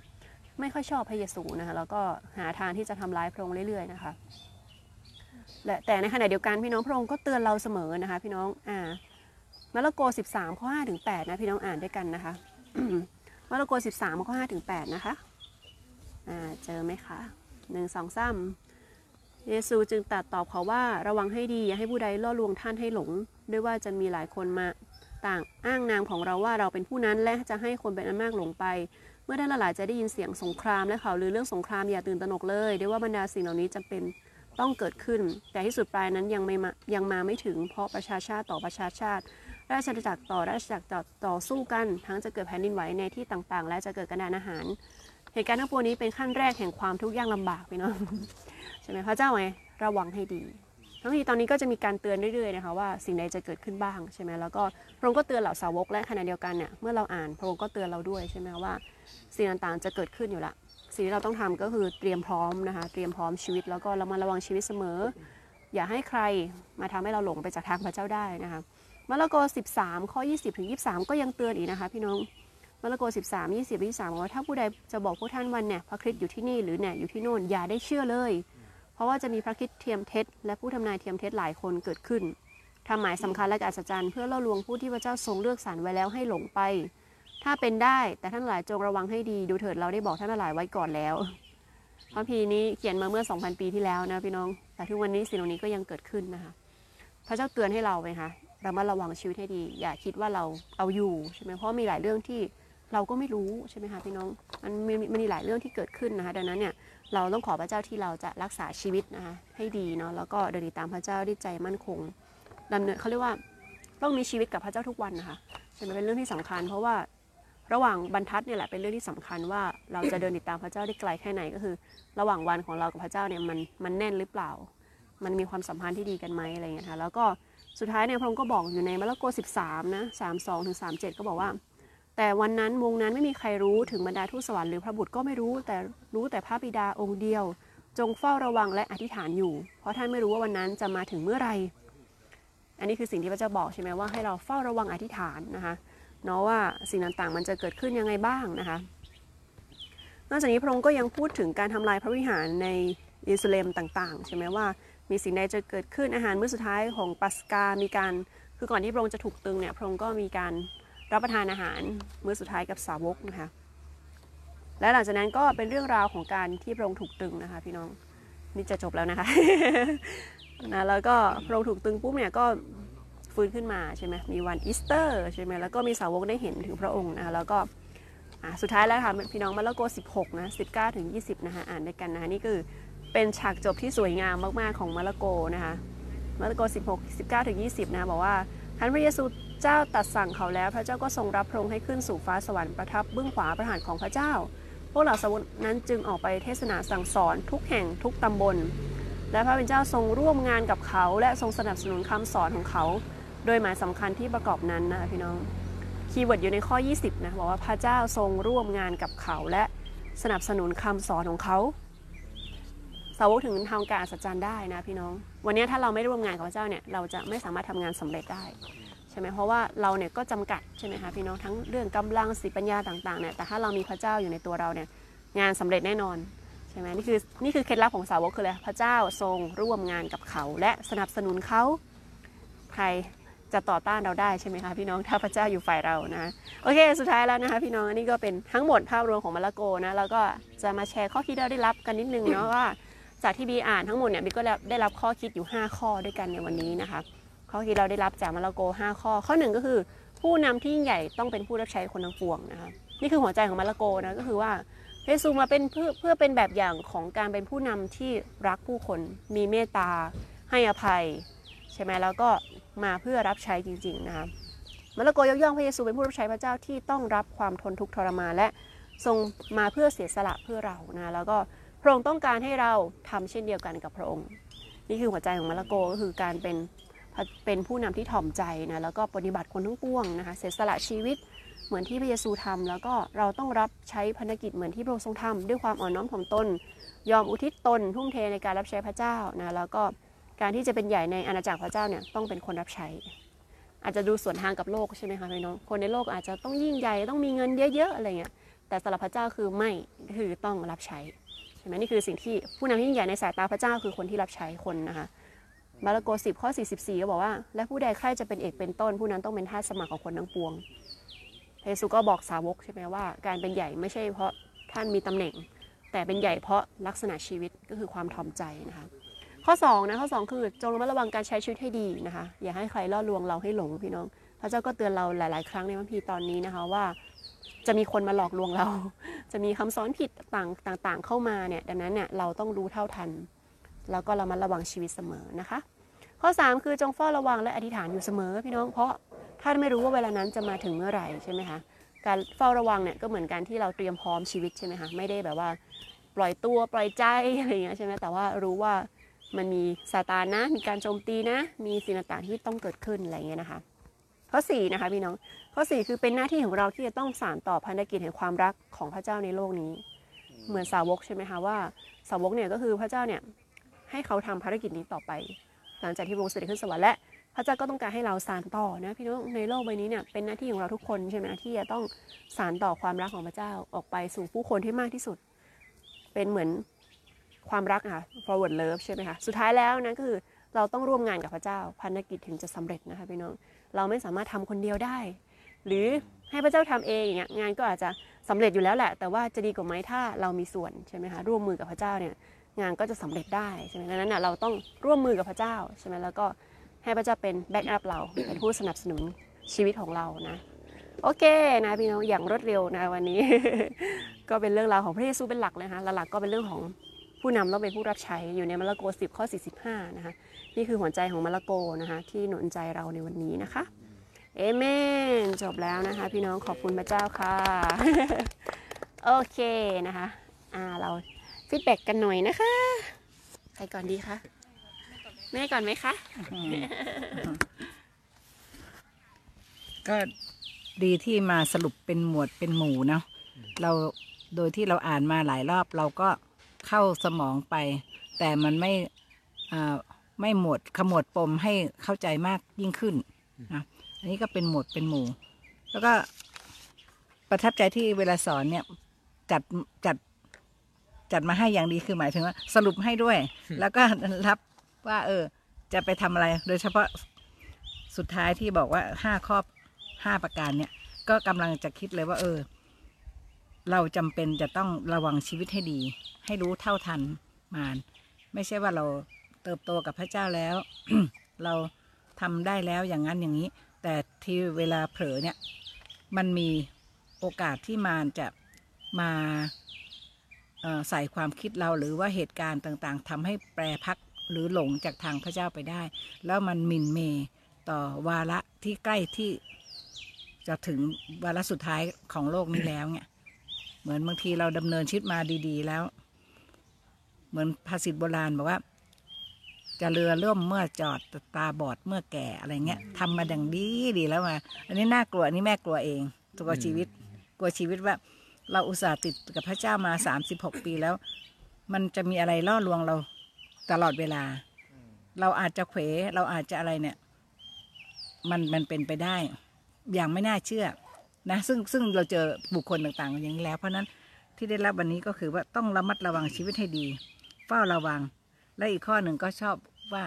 ไม่ค่อยชอบพระเยซูนะคะแล้วก็หาทางที่จะทำร้ายพระองค์เรื่อยๆนะคะและแต่ในขณะเดียวกันพี่น้องพระองค์ก็เตือนเราเสมอนะคะ พี่น้องอ่า มาระโก 13 ข้อ5ถึง8นะพี่น้องอ่านด้วยกันนะคะมาระโก 13 ข้อ5ถึง8นะคะอ่าเจอไหมคะหนึ่งสองสามเยซูจึงตรัสตอบเขาว่าระวังให้ดีอย่าให้ผู้ใดล่อลวงท่านให้หลง ด้วยว่าจะมีหลายคนมาต่างอ้างนามของเราว่าเราเป็นผู้นั้นและจะให้คนเป็นอันมากหลงไป เมื่อท่านหลายจะได้ยินเสียงสงครามและข่าวลือเรื่องสงครามอย่าตื่นตระหนกเลยด้วยว่าบรรดาสิ่งเหล่านี้จำเป็นต้องเกิดขึ้น แต่ที่สุดปลายนั้นยังไม่มายังมาไม่ถึงเพราะประชาชาติต่อประชาชาติ ราชอาณาจักรต่อราชอาณาจักรต่อต่อสู้กัน ทั้งจะเกิดแผ่นดินไหวในที่ต่างๆ และจะเกิดกระดานอาหาร เหตุการณ์ทั้งปวงนี้เป็นขั้นแรกแห่งความทุกข์ยากลำบากพี่น้องใช่ไหมพระเจ้าไงระวังให้ดีทั้งนี้ตอนนี้ก็จะมีการเตือนเรื่อยๆนะคะว่าสิ่งใดจะเกิดขึ้นบ้างใช่ไหมแล้วก็พระองค์ก็เตือนเหล่าสาวกและขณะเดียวกันเนี่ยเมื่อเราอ่านพระองค์ก็เตือนเราด้วยใช่ไหมว่า สิ่งต่างๆจะเกิดขึ้นอยู่ละสิ่งที่เราต้องทำก็คือเตรียมพร้อมนะคะเตรียมพร้อมชีวิตแล้วก็เรามาระวังชีวิตเสมอ อย่าให้ใครมาทำให้เราหลงไปจากทางพระเจ้าได้นะคะ มาระโก13 ข้อ 20 ถึง 23 ก็ยังเตือนอีกนะคะ พี่น้องมาระโก13 20 23บอกว่าถ้าผู้ใดจะบอกพวกท่านว่าเนี่ยพระคริสต์อยู่ที่นี่หรือเนี่ยอยู่ที่โน่นอย่าได้เชื่อเลย เพราะว่าจะมีพระคริสต์เทียมเท็จ และผู้ทำนายเทียมเท็จหลายคนเกิดขึ้นทำหมายสำคัญและอัศจรรย์เพื่อล่อลวงผู้ที่พระเจ้าทรงเลือกสรรไว้แล้วให้หลงไป ถ้าเป็นได้แต่ท่านหลายจงระวังให้ดีดูเถิดเราได้บอกท่านหลายไว้ก่อนแล้วพระคัมภีร์นี้เขียนมาเมื่อ 2,000 ปีที่แล้วนะพี่น้อง แต่ทุกวันนี้สิ่งเหล่านี้ก็ยังเกิดขึ้นนะคะ พระเจ้าเตือนให้เราไหมคะ เรามาระวังชีวิตให้ดี อย่าคิดว่าเราเอาอยู่ใช่ไหมเพราะมีหลายเรื่องที่เราก็ไม่รู้ใช่ไหมคะพี่น้องมันมีมันมีหลายเรื่องที่เกิดขึ้นนะคะดังนั้นเนี่ยเราต้องขอพระเจ้าที่เราจะรักษาชีวิตนะคะให้ดีเนาะแล้วก็เดินตามพระเจ้าด้วยใจมั่นคงดำเนินเขาเรียกว่าต้องมีชีวิตกับพระเจ้าทุกวันนะคะใช่ไหมเป็นเรื่องที่สำคัญ เพราะว่าระหว่างบรรทัดเนี่ยแหละเป็นเรื่องที่สำคัญว่าเราจะเดินติดตามพระเจ้าได้ไกลแค่ไหนก็คือ ระหว่างวันของเรากับพระเจ้าเนี่ยมันมันแน่นหรือเปล่า มันมีความสัมพันธ์ที่ดีกันไหมอะไรอย่างเงี้ยค่ะแล้วก็ สุดท้ายเนี่ยพระองค์ก็บอกอยู่ในมาระโก 13 นะ32ถึง37 ก็บอกว่า แต่วันนั้นวงนั้นไม่มีใครรู้ถึงบรรดาทูตสวรรค์หรือพระบุตรก็ไม่รู้แต่รู้แต่พระบิดาองค์เดียว จงเฝ้าระวังและอธิษฐานอยู่ เพราะท่านไม่รู้ว่าวันนั้นจะมาถึงเมื่อไหรอันนี้คือสิ่งที่พระเจ้าบอกใช่ไหมว่าให้เราเฝ้าระวังอธิษฐานนะคะเนาะว่าสิ่งต่างๆ มันจะเกิดขึ้นยังไงบ้างนะคะนอกจากนี้พระองค์ก็ยังพูดถึงการทำลายพระวิหารในเยรูซาเล็มต่างๆ ใช่ไหมว่า มีสิ่งใดจะเกิดขึ้นอาหารมื้อสุดท้ายของปัสกา มีการ คือก่อนที่พระองค์จะถูกตึงเนี่ยพระองค์ก็มีการรับประทานอาหารมื้อสุดท้ายกับสาวกนะคะ และหลังจากนั้นก็เป็นเรื่องราวของการที่พระองค์ถูกตึงนะคะ พี่น้องนี่จะจบแล้วนะคะนะแล้วก็พระองค์ถูกตึงปุ๊บเนี่ยก็ฟื้นขึ้นมาใช่ไหมมีวันอีสเตอร์ใช่ไหมแล้วก็มีสาวกได้เห็นถึงพระองค์นะคะแล้วก็สุดท้ายแล้วค่ะพี่น้องมาระโก 16 นะ 19 ถึง 20 นะคะอ่านด้วยกันนะคะนี่คือ เป็นฉากจบที่สวยงามมากๆของมาระโกนะคะมาระโก 16 19ถึง20 นะบอกว่าท่านพระเยซูเจ้าตัดสั่งเขาแล้ว พระเจ้าก็ทรงรับพระองค์ให้ขึ้นสู่ฟ้าสวรรค์ประทับเบื้องขวาพระหัตถ์ของพระเจ้า พวกเหล่าสาวกนั้นจึงออกไปเทศนาสั่งสอนทุกแห่งทุกตำบล และพระเป็นเจ้าทรงร่วมงานกับเขา และทรงสนับสนุนคำสอนของเขา โดยหมายสำคัญที่ประกอบนั้นนะพี่น้องkeyword อยู่ในข้อ 20 นะบอกว่าพระเจ้าทรงร่วมงานกับเขาและสนับสนุนคำสอนของเขา สาวกถึงทำการอัศจรรย์ได้นะพี่น้อง วันนี้ถ้าเราไม่ร่วมงานกับพระเจ้าเนี่ยเราจะไม่สามารถทำงานสำเร็จได้ใช่ไหมเพราะว่าเราเนี่ยก็จำกัดใช่ไหมคะพี่น้องทั้งเรื่องกำลังสติปัญญาต่างๆเนี่ยแต่ถ้าเรามีพระเจ้าอยู่ในตัวเราเนี่ยงานสำเร็จแน่นอนใช่ไหมนี่คือนี่คือเคล็ดลับของสาวกคืออะไรพระเจ้าทรงร่วมงานกับเขา และสนับสนุนเขาใครจะต่อต้านเราได้ใช่ไหมคะพี่น้องถ้าพระเจ้าอยู่ฝ่ายเรานะโอเค สุดท้ายแล้วนะคะพี่น้องอันนี้ก็เป็นทั้งหมดภาพรวมของมาระโกนะแล้วก็จะมาแชร์ข้อคิดที่เราได้รับกันนิดนึงเนาะว่า จากที่บีอ่านทั้งหมดเนี่ยบีก็ได้รับข้อคิดอยู่ 5 ข้อด้วยกันในวันนี้นะคะ ข้อคิดเราได้รับจากมาระโก 5 ข้อ ข้อหนึ่งก็คือ ผู้นำที่ยิ่งใหญ่ต้องเป็นผู้รับใช้คนทั้งปวงนะคะนี่คือหัวใจของมาระโกนะก็คือว่าพระเยซูมาเป็นเพื่อเพื่อเป็นแบบอย่างของการเป็นผู้นำที่รักผู้คนมีเมตตา ให้อภัย ใช่ไหมแล้วก็มาเพื่อรับใช้จริงๆนะคะมาระโกยกย่องพระเยซูเป็นผู้รับใช้พระเจ้าที่ต้องรับความทนทุกข์ทรมานและทรงมาเพื่อเสียสละเพื่อเรานะแล้วก็ พระองค์ต้องการให้เราทำเช่นเดียวกันกับพระองค์ นี่คือหัวใจของมาระโกก็คือการเป็นเป็นผู้นำที่ถ่อมใจนะแล้วก็ปฏิบัติคนทั้งปวงนะคะเสียสละชีวิตเหมือนที่พระเยซูทำแล้วก็เราต้องรับใช้ภารกิจเหมือนที่พระองค์ทรงทำด้วยความอ่อนน้อมถ่อมตน ยอมอุทิศตนทุ่มเทในการรับใช้พระเจ้านะแล้วก็การที่จะเป็นใหญ่ในอาณาจักรพระเจ้าเนี่ยต้องเป็นคนรับใช้ อาจจะดูส่วนทางกับโลกใช่ไหมคะพี่น้องคนในโลกอาจจะต้องยิ่งใหญ่ต้องมีเงินเยอะๆอะไรเงี้ยแต่สำหรับพระเจ้าคือไม่คือต้องรับใช้ ใช่ไหมนี่คือสิ่งที่ผู้นำที่ยิ่งใหญ่ในสายตาพระเจ้าคือคนที่รับใช้คนนะคะมาระโก10ข้อ 44 ก็บอกว่า และผู้ใดใครจะเป็นเอกเป็นต้น ผู้นั้นต้องเป็นท่าสมัครของคนทั้งปวงพระเยซูก็บอกสาวกใช่ไหมว่า การเป็นใหญ่ไม่ใช่เพราะท่านมีตำแหน่ง แต่เป็นใหญ่เพราะลักษณะชีวิตก็คือความถ่อมใจนะคะข้อ2นะข้อ 2 คือจงระมัดระวังการใช้ชีวิตให้ดีนะคะอย่าให้ใครล่อลวงเราให้หลงพี่น้อง พระเจ้าก็เตือนเราหลาย ๆ ครั้งในพระคัมภีร์ตอนนี้นะคะว่า จะมีคนมาหลอกลวงเรา จะมีคำสอนผิดต่างต่างๆ เข้ามาเนี่ยดังนั้นเนี่ยเราต้องรู้เท่าทัน แล้วก็เรามาระวังชีวิตเสมอนะคะ ข้อ 3 คือจงเฝ้าระวังและอธิษฐานอยู่เสมอพี่น้องเพราะท่านไม่รู้ว่าเวลานั้นจะมาถึงเมื่อไหร่ใช่ไหมคะการเฝ้าระวังเนี่ยก็เหมือนการที่เราเตรียมพร้อมชีวิตใช่ไหมคะไม่ได้แบบว่าปล่อยตัวปล่อยใจอะไรอย่างเงี้ยใช่ไหมแต่ว่ารู้ว่ามันมีซาตานนะ มีการโจมตีนะ มีสิ่งต่างๆที่ต้องเกิดขึ้นอะไรอย่างเงี้ยนะคะ ข้อ4นะคะพี่น้องข้อ4คือเป็นหน้าที่ของเราที่จะต้องสานต่อพันธกิจแห่งความรักของพระเจ้าในโลกนี้ เหมือนสาวกใช่ไหมคะว่า สาวกเนี่ยก็คือพระเจ้าเนี่ยให้เขาทำภารกิจนี้ต่อไป หลังจากที่พระองค์เสด็จขึ้นสวรรค์และพระเจ้าก็ต้องการให้เราสานต่อนะพี่น้องในโลกใบนี้เนี่ยเป็นหน้าที่ของเราทุกคนใช่ไหมที่จะต้องสานต่อความรักของพระเจ้าออกไปสู่ผู้คนที่มากที่สุด เป็นเหมือนความรักอะ forward love ใช่ไหมคะสุดท้ายแล้วนะก็คือเราต้องร่วมงานกับพระเจ้าพันธกิจถึงจะสำเร็จนะคะพี่น้อง เราไม่สามารถทำคนเดียวได้ หรือให้พระเจ้าทำเองอย่างเงี้ยงานก็อาจจะสำเร็จอยู่แล้วแหละ แต่ว่าจะดีกว่าไหมถ้าเรามีส่วนใช่ไหมคะร่วมมือกับพระเจ้าเนี่ยงานก็จะสำเร็จได้ใช่ไหมดังนั้นนะเราต้องร่วมมือกับพระเจ้าใช่ไหมแล้วก็ให้พระเจ้าเป็น backup เราเป็นผู้สนับสนุนชีวิตของเรานะโอเคนะพี่น้องอย่างรวดเร็วนะวันนี้ ก็เป็นเรื่องราวของพระเยซูเป็นหลักเลยนะคะหลักก็เป็นเรื่องของ ผู้นำต้องเป็นผู้รับใช้อยู่ในมาระโก10 ข้อ 45 นะคะ นี่คือหัวใจของมาระโกนะคะ ที่หนุนใจเราในวันนี้นะคะ เอเมน จบแล้วนะคะ พี่น้องขอบคุณพระเจ้าค่ะ โอเคนะคะอ่าเราฟีดแบ็กกันหน่อยนะคะ ใครก่อนดีคะแม่ก่อนไหมคะ ก็ดีที่มาสรุปเป็นหมวดเป็นหมู่เนาะเราโดยที่เราอ่านมาหลายรอบเราก็ เข้าสมองไป แต่มันไม่อ่าไม่หมวดขมวดปมให้เข้าใจมากยิ่งขึ้นนะอันนี้ก็เป็นหมวดเป็นหมู่ แล้วก็ประทับใจที่เวลาสอนเนี่ยจัดจัดจัดมาให้อย่างดีคือหมายถึงว่า สรุปให้ด้วย แล้วก็รับว่า เออ จะไปทำอะไร โดยเฉพาะสุดท้ายที่บอกว่าห้าข้อห้าประการเนี่ย ก็กำลังจะคิดเลยว่า เออ เราจำเป็นจะต้องระวังชีวิตให้ดี ให้รู้เท่าทันมารไม่ใช่ว่าเราเติบโตกับพระเจ้าแล้ว เราทำได้แล้วอย่างนั้นอย่างนี้ แต่ที่เวลาเผลอเนี่ย มันมีโอกาสที่มารจะมาใส่ความคิดเราหรือว่าเหตุการณ์ต่างๆทำให้แปรพักหรือหลงจากทางพระเจ้าไปได้ แล้วมันมินเมต่อวาระที่ใกล้ที่จะถึงวาระสุดท้ายของโลกนี้แล้วเนี่ย เหมือนบางทีเราดำเนินชีวิตมาดีๆ แล้ว เหมือนภาษิตโบราณบอกว่า จะเรือล่มเมื่อจอดตาบอดเมื่อแก่อะไรเงี้ยทำมาดังดีดีแล้วมาอันนี้น่ากลัวอันนี้แม่กลัวเองตัวชีวิต กลัวชีวิตว่า เราอุตส่าห์ติดกับพระเจ้ามาสามสิบหกปีแล้ว มันจะมีอะไรล่อลวงเราตลอดเวลา เราอาจจะเขวเราอาจจะอะไรเนี่ย มันมันเป็นไปได้ อย่างไม่น่าเชื่อ นะซึ่งซึ่งเราเจอบุคคลต่างๆ อย่างนี้แล้ว เพราะฉะนั้นที่ได้รับวันนี้ก็คือว่าต้องระมัดระวังชีวิตให้ดี เฝ้าระวัง และอีกข้อหนึ่งก็ชอบว่า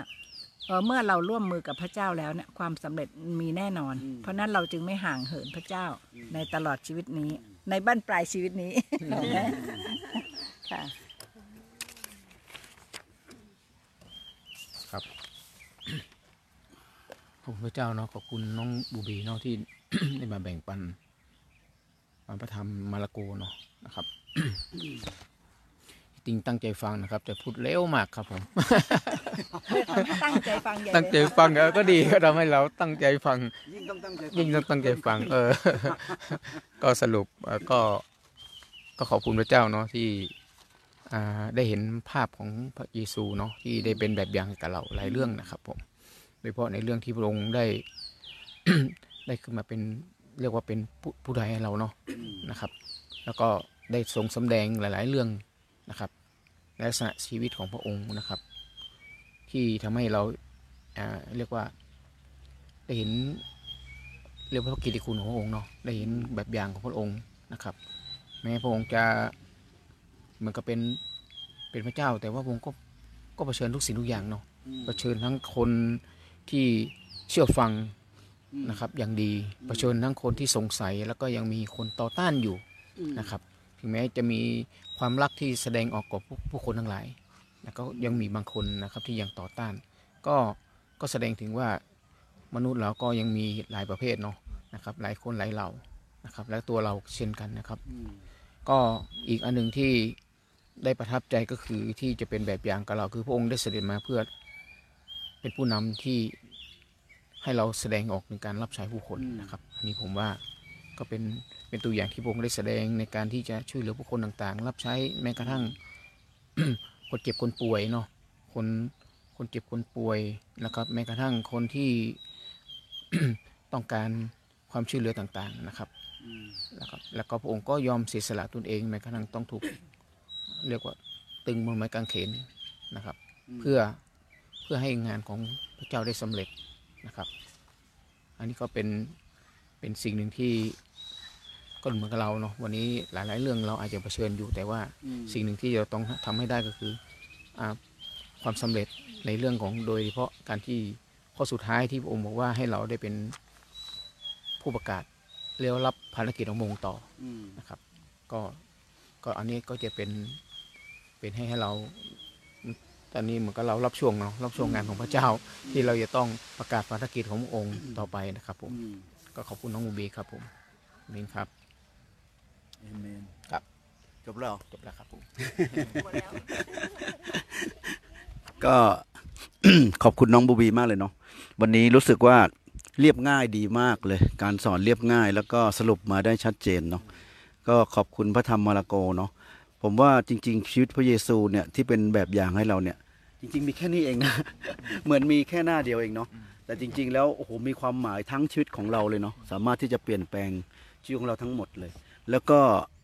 เออเมื่อเราร่วมมือกับพระเจ้าแล้วเนี่ยความสำเร็จมีแน่นอน เพราะฉะนั้นเราจึงไม่ห่างเหินพระเจ้าในตลอดชีวิตนี้ ในบ้านปลายชีวิตนี้ค่ะครับขอบคุณพระเจ้าเนาะขอบคุณน้องบูบีเนาะที่ได้มาแบ่งปันปัน พระธรรมมาระโกเนาะนะครับจริงตั้งใจฟังนะครับ แต่พูดเร็วมากครับผมตั้งใจฟังใหญ่ตั้งใจเลยฟังเออก็ดีก็ทำให้เราตั้งใจฟัง ยิ่งต้องตั้งใจยิ่งต้องตั้งใจฟัง เออ ก็สรุปเอ่อก็ก็ขอบคุณพระเจ้าเนาะที่อ่าได้เห็นภาพของพระเยซูเนาะที่ได้เป็นแบบอย่างให้กับเราหลายเรื่องนะครับ ผม โดยเฉพาะในเรื่องที่พระองค์ได้ ได้ขึ้นมาเป็น เรียกว่าเป็นผู้ผู้ใดให้เราเนาะนะครับ แล้วก็ได้ทรงสำแดงหลาย ๆ เรื่องนะครับในลักษณะชีวิตของพระองค์นะครับ ที่ทำให้เราอ่าเรียกว่าได้เห็นเรียกว่าพระกิตติคุณของพระองค์เนาะได้เห็นแบบอย่างของพระองค์นะครับ แม้พระองค์จะเหมือนกับเป็นเป็นพระเจ้า แต่ว่าพระองค์ก็ก็เผชิญทุกสิ่งทุกอย่างเนาะเผชิญทั้งคนที่เชื่อฟัง นะครับอย่างดีเผชิญทั้งคนที่สงสัยแล้วก็ยังมีคนต่อต้านอยู่นะครับถึงแม้จะมีความรักที่แสดงออกกับผู้ผู้คนทั้งหลายแต่ก็ยังมีบางคนนะครับที่ยังต่อต้าน ก็ก็แสดงถึงว่ามนุษย์เราก็ยังมีหลายประเภทเนาะนะครับหลายคนหลายเหล่านะครับและตัวเราเช่นกันนะครับ ก็อีกอันหนึ่งที่ได้ประทับใจก็คือที่จะเป็นแบบอย่างกับเราคือพระองค์ได้เสด็จมาเพื่อเป็นผู้นำที่ ให้เราแสดงออกในการรับใช้ผู้คนนะครับอันนี้ผมว่าก็เป็นเป็นตัวอย่างที่พระองค์ได้แสดงในการที่จะช่วยเหลือผู้คนต่างๆ รับใช้แม้กระทั่งคนเจ็บคนป่วยเนาะคนคนเจ็บคนป่วยนะครับแม้กระทั่งคนที่ต้องการความช่วยเหลือต่างๆนะครับแล้วก็แล้วก็พระองค์ก็ยอมเสียสละตนเองแม้กระทั่งต้องถูกเรียกว่าตึงบนไม้กางเขนนะครับ เพื่อเพื่อให้งานของพระเจ้าได้สำเร็จ นะครับ อันนี้ก็เป็นเป็นสิ่งหนึ่งที่ก็เหมือนกับเราเนาะวันนี้หลาย ๆ เรื่องเราอาจจะเผชิญอยู่แต่ว่าสิ่งหนึ่งที่เราต้องทำให้ได้ก็คืออาความสำเร็จในเรื่องของโดยเฉพาะการที่ข้อสุดท้ายที่พระองค์บอกว่าให้เราได้เป็นผู้ประกาศเรียกว่ารับภารกิจของพระองค์ต่อนะครับ ก็ก็อันนี้ก็จะเป็นเป็นให้ให้เรา ตอนนี้เหมือนกับเรารับช่วงเนาะรับช่วงงานของพระเจ้า ที่เราจะต้องประกาศภารกิจของพระองค์ต่อไปนะครับผมก็ขอบคุณน้องมูบีครับผมมินครับเอเมนครับจบแล้วจบแล้วครับผมก็ขอบคุณน้องบูบีมากเลยเนาะวันนี้รู้สึกว่าเรียบง่ายดีมากเลย การสอนเรียบง่าย แล้วก็สรุปมาได้ชัดเจนเนาะก็ขอบคุณพระธรรมมาระโกเนาะผมว่าจริง ๆ ชีวิตพระเยซูเนี่ยที่เป็นแบบอย่างให้เราเนี่ยจ ริง ๆ มีแค่นี้เองนะ เหมือนมีแค่หน้าเดียวเองเนาะแต่จริง ๆ แล้วโอ้โหมีความหมายทั้งชีวิตของเราเลยเนาะสามารถที่จะเปลี่ยนแปลงชีวิตของเราทั้งหมดเลย แล้วก็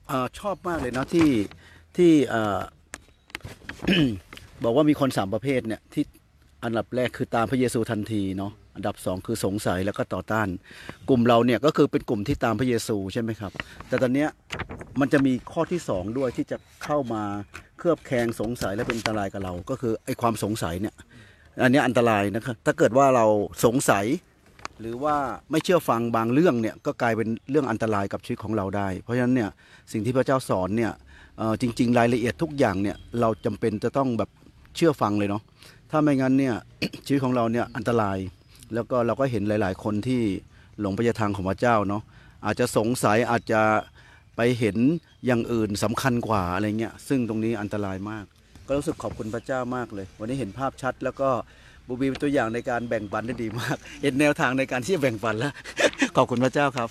เอ่อชอบมากเลยเนาะที่ที่เอ่อบอกว่ามีคนสามประเภทเนี่ยที่อันดับแรกคือตามพระเยซูทันทีเนาะ อันดับสองคือสงสัยแล้วก็ต่อต้าน กลุ่มเราเนี่ยก็คือเป็นกลุ่มที่ตามพระเยซูใช่ไหมครับ แต่ตอนเนี้ยมันจะมีข้อที่สองด้วยที่จะเข้ามาเคลือบแคลงสงสัยและเป็นอันตรายกับเรา ก็คือไอ้ความสงสัยเนี่ยอันเนี้ยอันตรายนะครับถ้าเกิดว่าเราสงสัย หรือว่าไม่เชื่อฟังบางเรื่องเนี่ยก็กลายเป็นเรื่องอันตรายกับชีวิตของเราได้ เพราะฉะนั้นเนี่ยสิ่งที่พระเจ้าสอนเนี่ยเอ่อจริง ๆ รายละเอียดทุกอย่างเนี่ยเราจำเป็นจะต้องแบบเชื่อฟังเลยเนาะถ้าไม่งั้นเนี่ย ชีวิตของเราเนี่ยอันตราย แล้วก็เราก็เห็นหลาย ๆ คนที่หลงไปในทางของพระเจ้าเนาะอาจจะสงสัยอาจจะไปเห็นอย่างอื่นสำคัญกว่าอะไรเงี้ยซึ่งตรงนี้อันตรายมาก ก็รู้สึกขอบคุณพระเจ้ามากเลย วันนี้เห็นภาพชัดแล้วก็บูบีเป็นตัวอย่างในการแบ่งปันได้ดีมาก เห็นแนวทางในการที่จะแบ่งปันแล้ว ขอบคุณพระเจ้าครับ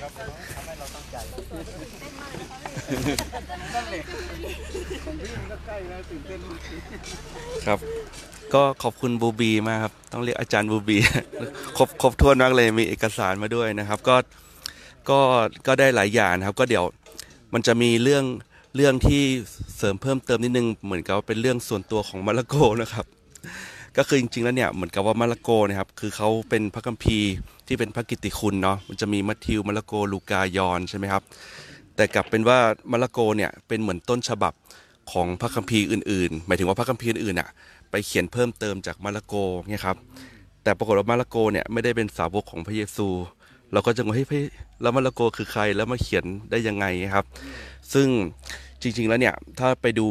ครับ ก็ขอบคุณบูบีมากครับ ต้องเรียกอาจารย์บูบี ครบครบถ้วนมากเลยมีเอกสารมาด้วยนะครับ ก็ก็ก็ได้หลายอย่างนะครับ ก็เดี๋ยวมันจะมีเรื่องเรื่องที่เสริมเพิ่มเติมนิดนึงเหมือนกับว่าเป็นเรื่องส่วนตัวของมาระโกนะครับ ก็คือจริงๆแล้วเนี่ยเหมือนกับว่ามาระโกนะครับ คือเขาเป็นพระคัมภีร์ที่เป็นพระกิตติคุณเนาะมันจะมีมัทธิวมาระโกลูกายอนใช่ไหมครับ แต่กลับเป็นว่ามาระโกเนี่ยเป็นเหมือนต้นฉบับของพระคัมภีร์อื่นๆ หมายถึงว่าพระคัมภีร์อื่นๆอะไปเขียนเพิ่มเติมจากมาระโกเนี่ยครับแต่ปรากฏว่ามาระโกเนี่ยไม่ได้เป็นสาวกของพระเยซู เราก็จะงงเฮ้ยเฮ้ยแล้วมาระโกคือใครแล้วมาเขียนได้ยังไงครับ ซึ่งจริงๆแล้วเนี่ยถ้าไปดู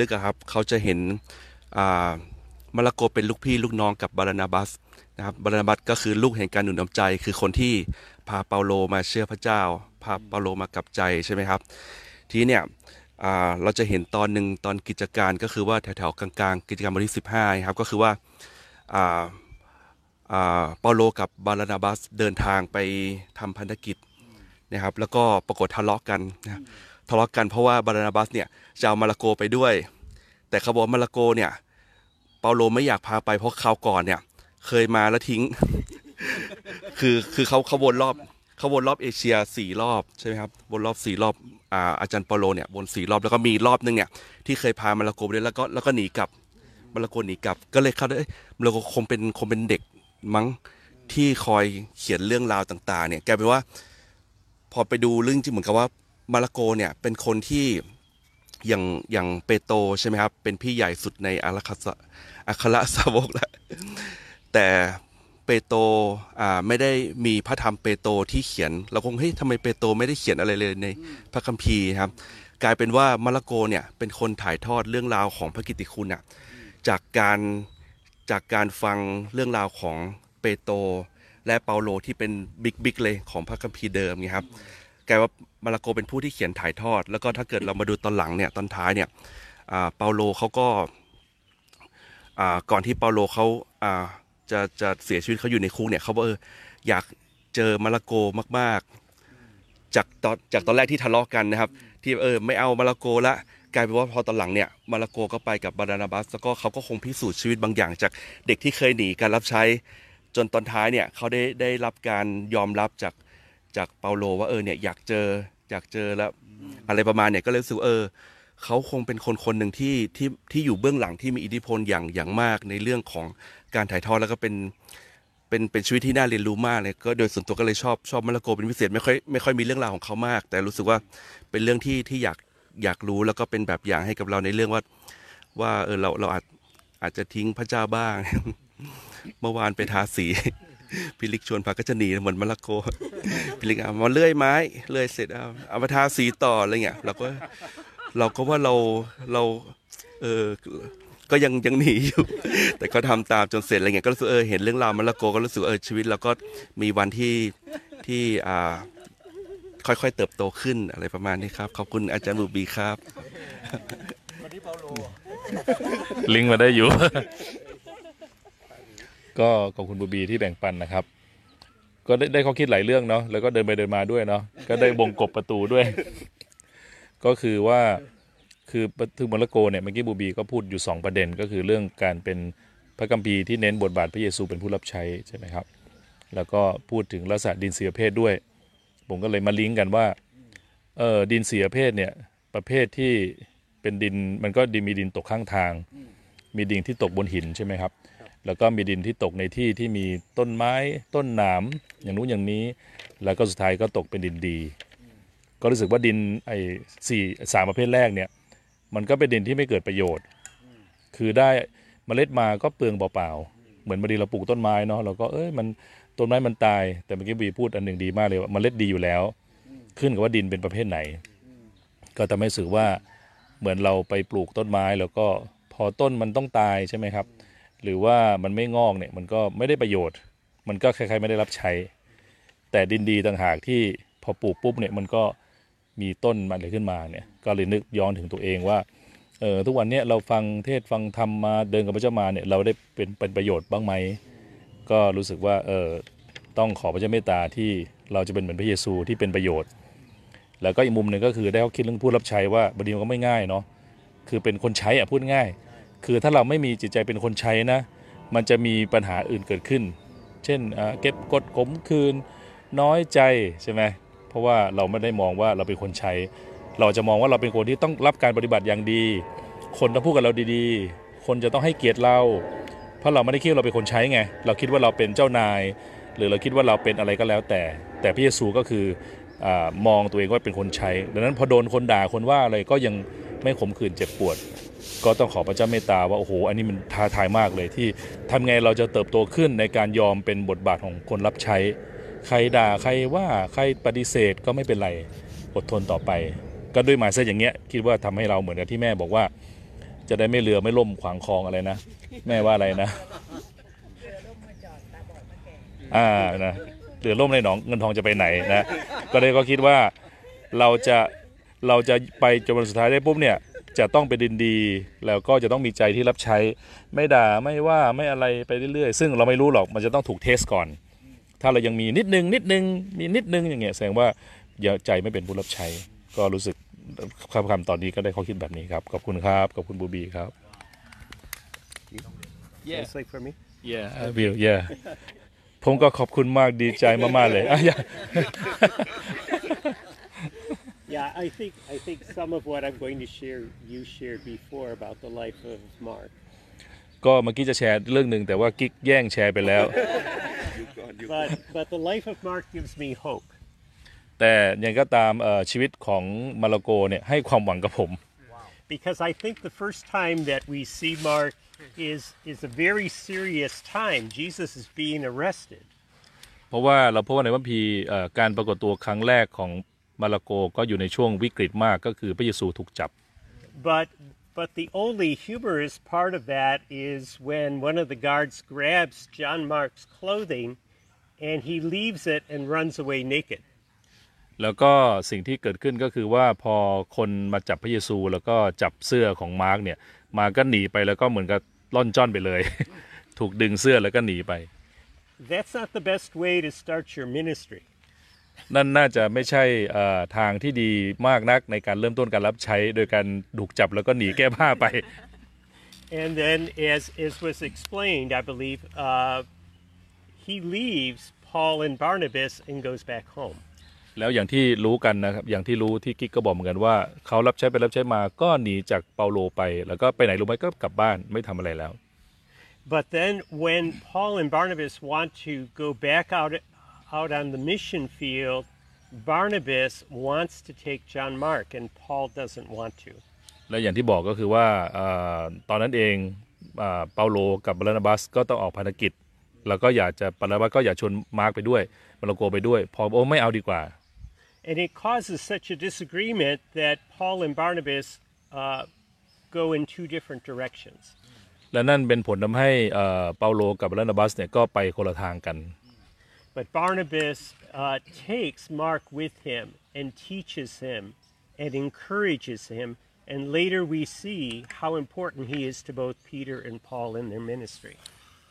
ลึกๆครับเขาจะเห็นมาระโกเป็นลูกพี่ลูกน้องกับบารานาบัสนะครับบารานาบัสก็คือลูกแห่งการหนุนน้ำใจ คือคนที่พาเปาโลมาเชื่อพระเจ้า พาเปาโลมากลับใจใช่ไหมครับ ทีเนี่ยเราจะเห็นตอนหนึ่งตอนกิจการก็คือว่าแถวๆกลางๆ กิจการบทที่15ครับก็คือว่าเปาโลกับบารานาบัสเดินทางไปทำพันธกิจนะครับ แล้วก็ปรากฏทะเลาะกันนะทะเลาะกันเพราะว่าบารานาบัสเนี่ยจะเอามาระโกไปด้วย แต่เขาบอกว่ามาระโกเนี่ยเปาโลไม่อยากพาไปเพราะคราวก่อนเนี่ย เคยมาแล้วทิ้ง คือคือเขาเขาวนรอบ เขาวนรอบเอเชียสี่รอบใช่ไหมครับวนรอบสี่รอบอ่าอาจารย์เปโลเนี่ยวนสี่รอบแล้วก็มีรอบนึงเนี่ยที่เคยพามาระโกไปด้วยแล้วก็แล้วก็หนีกลับมาระโกหนีกลับ ก็เลยคาดว่าเอ้ยมาระโกคงเป็นคงเป็นเด็กมั้งที่คอยเขียนเรื่องราวต่าง ๆ เนี่ยแกลายเป็นว่า พอไปดูเรื่องจริงเหมือนกับว่ามาระโกเนี่ยเป็นคนที่อย่างอย่างเปโตใช่ไหมครับเป็นพี่ใหญ่สุดในอาราคาสะอัครสาวกแล้วแต่ เปโตรอ่าไม่ได้มีพระธรรมเปโตรที่เขียน เราคงเฮ้ยทำไมเปโตรไม่ได้เขียนอะไรเลยในพระคัมภีร์ครับ กลายเป็นว่ามาระโกเนี่ยเป็นคนถ่ายทอดเรื่องราวของพระกิตติคุณอะจากการจากการฟังเรื่องราวของเปโตรและเปาโลที่เป็นบิ๊กบิ๊กเลยของพระคัมภีร์เดิมไงครับกลายว่ามาระโกเป็นผู้ที่เขียนถ่ายทอด แล้วก็ถ้าเกิดเรามาดูตอนหลังเนี่ยตอนท้ายเนี่ยอ่าเปาโลเขาก็อ่าก่อนที่เปาโลเขาอ่า จะจะเสียชีวิตเขาอยู่ในคุกเนี่ยเขาบอกเอออยากเจอมาระโกมาก ๆ จากตอนจากตอนแรกที่ทะเลาะกันนะครับ ที่เออไม่เอามาระโกละกลายเป็นว่าพอตอนหลังเนี่ยมาระโกก็ไปกับบารานาบัสแล้วก็เขาก็คงพิสูจน์ชีวิตบางอย่าง จากเด็กที่เคยหนีการรับใช้ จนตอนท้ายเนี่ยเขาได้ได้รับการยอมรับจากจากเปาโลว่าเออเนี่ยอยากเจออยากเจอแล้ว อะไรประมาณเนี่ยก็เลยรู้สึกว่เออ เขาคงเป็นคนคนหนึ่งที่ที่ที่อยู่เบื้องหลังที่มีอิทธิพลอย่างอย่างมากในเรื่องของการถ่ายทอดแล้วก็เป็นเป็นเป็นชีวิตที่น่าเรียนรู้มากเลยก็โดยส่วนตัวก็เลยชอบชอบมาระโกเป็นพิเศษไม่ค่อยไม่ค่อยมีเรื่องราวของเขามาก แต่รู้สึกว่าเป็นเรื่องที่ที่อยากอยากรู้แล้วก็เป็นแบบอย่างให้กับเราในเรื่องว่า ว่าเออเราเราอาจอาจจะทิ้งพระเจ้าบ้าง เมื่อวานไปทาสีพี่ลิกชวนพาก็จะหนีเหมือนมะละโกพี่ลิกเอามาเลื่อยไม้เลื่อยเสร็จเอาเอามาทาสีต่ออะไรเงี้ยเราก็ เราก็ว่าเราเราเออก็ยังยังหนีอยู่ แต่ก็ทำตามจนเสร็จอะไรเงี้ยก็รู้สึกเออเห็นเรื่องราวมะละโกก็รู้สึกเออชีวิตเราก็มีวันที่ที่อ่าค่อยๆเติบโตขึ้นอะไรประมาณนี้ครับ ขอบคุณอาจารย์บูบีครับลิงก์มาได้อยู่ ก็ขอบคุณบูบีที่แบ่งปันนะครับ ก็ได้ได้ข้อคิดหลายเรื่องเนาะแล้วก็เดินไปเดินมาด้วยเนาะก็ได้วงกบประตูด้วย ก็คือว่าคือถึงมรโกเนี่ยเมื่อกี้บูบีก็พูดอยู่ 2 ประเด็น ก็คือเรื่องการเป็นพระกัมภีที่เน้นบทบาทพระเยซูเป็นผู้รับใช้ใช่ไหมครับ แล้วก็พูดถึงลักษณะดินเสียเพศด้วย ผมก็เลยมาลิงก์กันว่าเออดินเสียเพศเนี่ยประเภทที่เป็นดินมันก็ดินมีดินตกข้างทาง มีดินที่ตกบนหินใช่ไหมครับ แล้วก็มีดินที่ตกในที่ที่มีต้นไม้ต้นหนามอย่างนู้นอย่างนี้ แล้วก็สุดท้ายก็ตกเป็นดินดี ก็รู้สึกว่าดินไอ้สี่สามประเภทแรกเนี่ย มันก็เป็นดินที่ไม่เกิดประโยชน์ คือได้เมล็ดมาก็เปลืองเปล่าๆ เหมือนบางทีเราปลูกต้นไม้เนาะเราก็เอ้ยมันต้นไม้มันตาย แต่เมื่อกี้บีพูดอันหนึ่งดีมากเลยว่าเมล็ดดีอยู่แล้ว ขึ้นกับว่าดินเป็นประเภทไหน ก็ทำให้รู้สึกว่าเหมือนเราไปปลูกต้นไม้แล้วก็พอต้นมันต้องตายใช่ไหมครับ หรือว่ามันไม่งอกเนี่ยมันก็ไม่ได้ประโยชน์ มันก็คล้ายๆไม่ได้รับใช้ แต่ดินดีต่างหากที่พอปลูกปุ๊บเนี่ยมันก็ มีต้นมันอะไรขึ้นมาเนี่ยก็เลยนึกย้อนถึงตัวเองว่าเออทุกวันนี้เราฟังเทศฟังธรรมมาเดินกับพระเจ้ามาเนี่ยเราได้เป็นเป็นประโยชน์บ้างไหมก็รู้สึกว่าเออต้องขอพระเจ้าเมตตาที่เราจะเป็นเหมือนพระเยซูที่เป็นประโยชน์ แล้วก็อีกมุมหนึ่งก็คือได้เขาคิดเรื่องผู้รับใช้ว่าบางทีมันก็ไม่ง่ายเนาะคือเป็นคนใช้อะพูดง่าย คือถ้าเราไม่มีจิตใจเป็นคนใช้นะ มันจะมีปัญหาอื่นเกิดขึ้น เช่นเก็บกดขมคืนน้อยใจใช่ไหม เพราะว่าเราไม่ได้มองว่าเราเป็นคนใช้ เราจะมองว่าเราเป็นคนที่ต้องรับการปฏิบัติอย่างดี คนต้องพูดกับเราดีๆ คนจะต้องให้เกียรติเรา เพราะเราไม่ได้คิดว่าเราเป็นคนใช้ไง เราคิดว่าเราเป็นเจ้านาย หรือเราคิดว่าเราเป็นอะไรก็แล้วแต่ แต่พระเยซูก็คืออมองตัวเองว่าเป็นคนใช้ ดังนั้นพอโดนคนด่าคนว่าอะไรก็ยังไม่ขมขื่นเจ็บปวด ก็ต้องขอพระเจ้าเมตตาว่าโอ้โหอันนี้มันท้าทายมากเลยที่ทำไงเราจะเติบโตขึ้นในการยอมเป็นบทบาทของคนรับใช้ ใครด่าใครว่าใครปฏิเสธก็ไม่เป็นไรอดทนต่อไป ก็ด้วยหมายเส้อย่างเงี้ยคิดว่าทำให้เราเหมือนกับที่แม่บอกว่า จะได้ไม่เรือไม่ล่มขวางคลองอะไรนะ แม่ว่าอะไรนะอ่านะเรือล่มในหนองเงินทองจะไปไหนนะก็เลยก็คิดว่าเราจะเราจะไปจนวันสุดท้ายได้ปุ๊บเนี่ยจะต้องเป็นดินดีแล้วก็จะต้องมีใจที่รับใช้ ไม่ด่าไม่ว่าไม่อะไรไปเรื่อยๆ ซึ่งเราไม่รู้หรอกมันจะต้องถูกเทสก่อน ถ้าเรายังมีนิดนึงนิดนึงมีนิดนึงอย่างเงี้ยแสดงว่าอย่าใจไม่เป็นผู้รับใช้ ก็รู้สึกคำคำตอนนี้ก็ได้ข้อคิดแบบนี้ครับ ขอบคุณครับ ขอบคุณบูบีครับ Translate for me. yeah I will yeah ผมก็ขอบคุณมากดีใจมากๆเลยอะ yeah. Yeah, I think I think some of what I'm going to share you shared before about the life of Mark. ก็เมื่อกี้จะแชร์เรื่องหนึ่งแต่ว่ากิ๊กแย่งแชร์ไปแล้ว But but the life of Mark gives me hope แต่ยังก็ตามเอ่อชีวิตของมาระโกเนี่ยให้ความหวังกับผม because I think the first time that we see Mark is is a very serious time. Jesus is being arrested. เพราะว่าเราพบว่าในพระคัมภีร์เอ่อการปรากฏตัวครั้งแรกของมาระโกก็อยู่ในช่วงวิกฤตมากก็คือพระเยซูถูกจับ But but the only humorous part of that is when one of the guards grabs John Mark's clothing and he leaves it and runs away naked. แล้วก็สิ่งที่เกิดขึ้นก็คือว่าพอคนมาจับพระเยซู แล้วก็จับเสื้อของมาร์กเนี่ยมาร์กก็หนีไปแล้วก็เหมือนกับล่อนจ้อนไปเลย ถูกดึงเสื้อแล้วก็หนีไป That's not the best way to start your ministry. นั่นน่าจะไม่ใช่เอ่อทางที่ดีมากนักในการเริ่มต้นการรับใช้โดยการถูกจับแล้วก็หนีแก้ผ้าไป And then, as, as was explained, I believe, uh, he leaves Paul and Barnabas and goes back home. แล้วอย่างที่รู้กันนะครับ อย่างที่รู้ที่กิ๊กก็บอกเหมือนกันว่าเขารับใช้ไปรับใช้มาก็หนีจากเปาโลไป แล้วก็ไปไหนรู้ไหมก็กลับบ้านไม่ทำอะไรแล้ว But then, when Paul and Barnabas want to go back out, out on the mission field, Barnabas wants to take John Mark, and Paul doesn't want to. และอย่างที่บอกก็คือว่าเออตอนนั้นเองอ่าเปาโลกับบานาบัสก็ต้องออกภารกิจ แล้วก็อยากจะบานาบัสก็อยากชวนมาร์กไปด้วยมาระโกไปด้วย พอโอ้ไม่เอาดีกว่า And it causes such a disagreement that Paul and Barnabas uh, go in two different directions. และนั่นเป็นผลทำให้เอ่อเปาโลกับบานาบัสเนี่ยก็ไปคนละทางกัน But Barnabas uh, takes Mark with him and teaches him and encourages him. And later we see how important he is to both Peter and Paul in their ministry.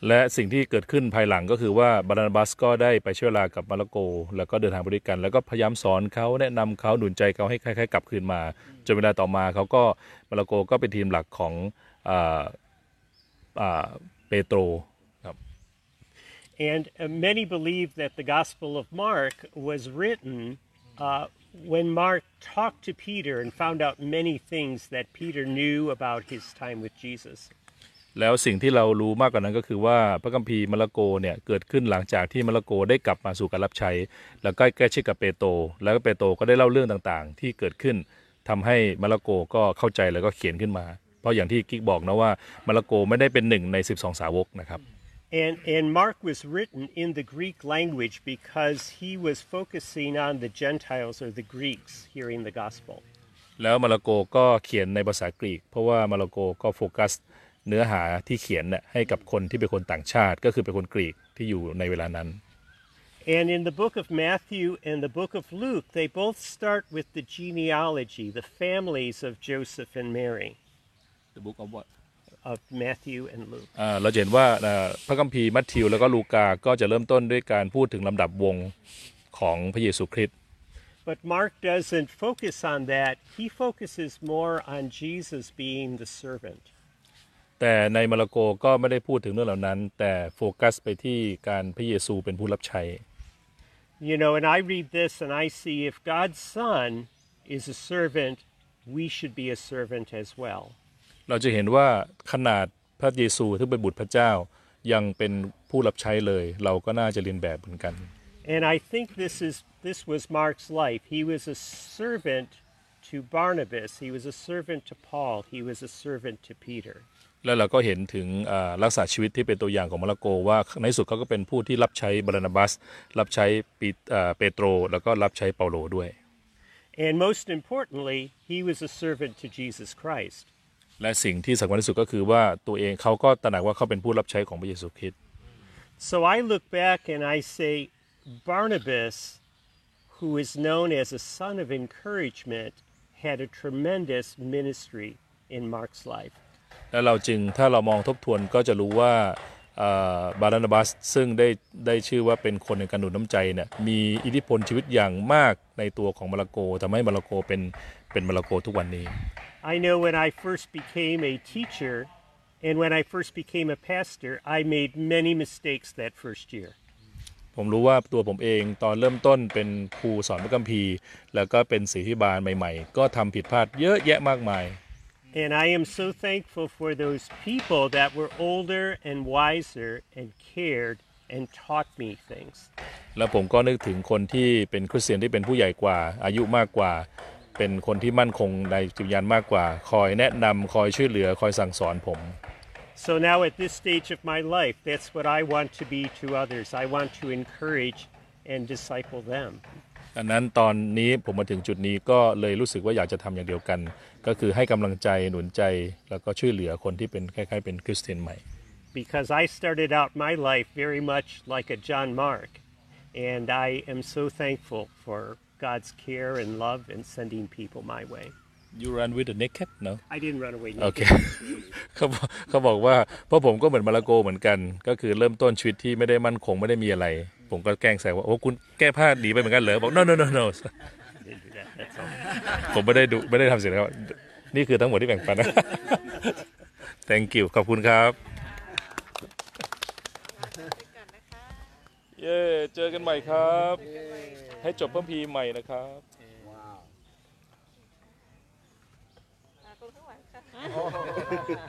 และสิ่งที่เกิดขึ้นภายหลังก็คือว่าบานาบัสก็ได้ไปช่วยลากับมาระโก แล้วก็เดินทางไปด้วยกัน แล้วก็พยายามสอนเขาแนะนำเขาหนุนใจเขาให้คล้ายๆกลับคืนมาจนเวลาต่อมาเขาก็มาระโกก็เป็นทีมหลักของอ่าอ่าเปโตร And uh, many believe that the Gospel of Mark was written uh, when Mark talked to Peter and found out many things that Peter knew about his time with Jesus. แล้วสิ่งที่เรารู้มากกว่านั้นก็คือว่าพระคัมภีร์มาระโกเนี่ยเกิดขึ้นหลังจากที่มาระโกได้กลับมาสู่การรับใช้ แล้วก็ใกล้ชิดกับเปโตรแล้วก็เปโตรก็ได้เล่าเรื่องต่างๆ ที่เกิดขึ้นทำให้มาระโกก็เข้าใจแล้วก็เขียนขึ้นมา เพราะอย่างที่กิ๊กบอกนะว่ามาระโกไม่ได้เป็นหนึ่งใน 12 สาวกนะครับ And, and Mark was written in the Greek language because he was focusing on the Gentiles or the Greeks hearing the gospel. แล้วมาระโกก็เขียนในภาษากรีก เพราะว่ามาระโกก็โฟกัสเนื้อหาที่เขียนน่ะให้กับคนที่เป็นคนต่างชาติ ก็คือเป็นคนกรีกที่อยู่ในเวลานั้น And in the book of Matthew and the book of Luke, they both start with the genealogy, the families of Joseph and Mary, The book of what of Matthew and Luke. อ่าเราจะเห็นว่าอ่าพระคัมภีร์มัทธิวแล้วก็ลูกา ก็จะเริ่มต้นด้วยการพูดถึงลำดับวงของพระเยซูคริสต์ But Mark doesn't focus on that. He focuses more on Jesus being the servant. แต่ในมาระโกก็ไม่ได้พูดถึงเรื่องเหล่านั้น แต่โฟกัสไปที่การพระเยซูเป็นผู้รับใช้ You know, and I read this and I see if God's Son is a servant, we should be a servant as well. เราจะเห็นว่าขนาดพระเยซูที่เป็นบุตรพระเจ้า ยังเป็นผู้รับใช้เลย เราก็น่าจะเรียนแบบเหมือนกัน And I think this is this was Mark's life. He was a servant to Barnabas. He was a servant to Paul. He was a servant to Peter. แล้วเราก็เห็นถึงอ่าลักษณะชีวิตที่เป็นตัวอย่างของมาระโกว่าในที่สุดเขาก็เป็นผู้ที่รับใช้บารานาบัส รับใช้ปีอ่าเปโตร แล้วก็รับใช้เปาโลด้วย And most importantly, he was a servant to Jesus Christ. และสิ่งที่สำคัญที่สุดก็คือว่าตัวเองเขาก็ตระหนักว่าเขาเป็นผู้รับใช้ของพระเยซูคริสต์ So I look back and I say, Barnabas, who is known as a son of encouragement, had a tremendous ministry in Mark's life. แล้วเราจึงถ้าเรามองทบทวนก็จะรู้ว่าอ่าบารานาบัสซึ่งได้ได้ชื่อว่าเป็นคนในการหนุนน้ำใจเนี่ยมีอิทธิพลชีวิตอย่างมากในตัวของมาระโกทำให้มาระโกเป็น เป็นมาระโกทุกวันนี้ I know when I first became a teacher and when I first became a pastor, I made many mistakes that first year. ผมรู้ว่าตัวผมเองตอนเริ่มต้นเป็นครูสอนพระคัมภีร์ แล้วก็เป็นศิษยบาลใหม่ ๆ ก็ทำผิดพลาดเยอะแยะมากมาย And I am so thankful for those people that were older and wiser and cared and taught me things. แล้วผมก็นึกถึงคนที่เป็นคริสเตียนที่เป็นผู้ใหญ่กว่าอายุมากกว่า เป็นคนที่มั่นคงในจิตวิญญาณมากกว่า คอยแนะนำคอยช่วยเหลือคอยสั่งสอนผม So now at this stage of my life, that's what I want to be to others. I want to encourage and disciple them. ดังนั้นตอนนี้ผมมาถึงจุดนี้ก็เลยรู้สึกว่าอยากจะทำอย่างเดียวกัน ก็คือให้กำลังใจหนุนใจแล้วก็ช่วยเหลือคนที่เป็นคล้ายๆเป็นคริสเตียนใหม่ Because I started out my life very much like a John Mark. And I am so thankful for God's care and love and sending people my way. you run with the naked no I didn't run away. โอ naked. เคเขาบอกเขาบอกว่าเพราะผมก็เหมือนมาลาโกเหมือนกัน ก็คือเริ่มต้นชีวิตที่ไม่ได้มั่นคงไม่ได้มีอะไร ผมก็แกล้งแซวว่าโอ้คุณแก้ผ้าหนีไปเหมือนกันเหรอบอก no no no no Didn't do that. That's all. ผมไม่ได้ดูไม่ได้ทำเสียงนะครับนี่คือทั้งหมดที่แบ่งปันนะ thank you ขอบคุณครับเย้เจอกันใหม่ครับ ให้จบเพิ่มพีร์ใหม่นะครับ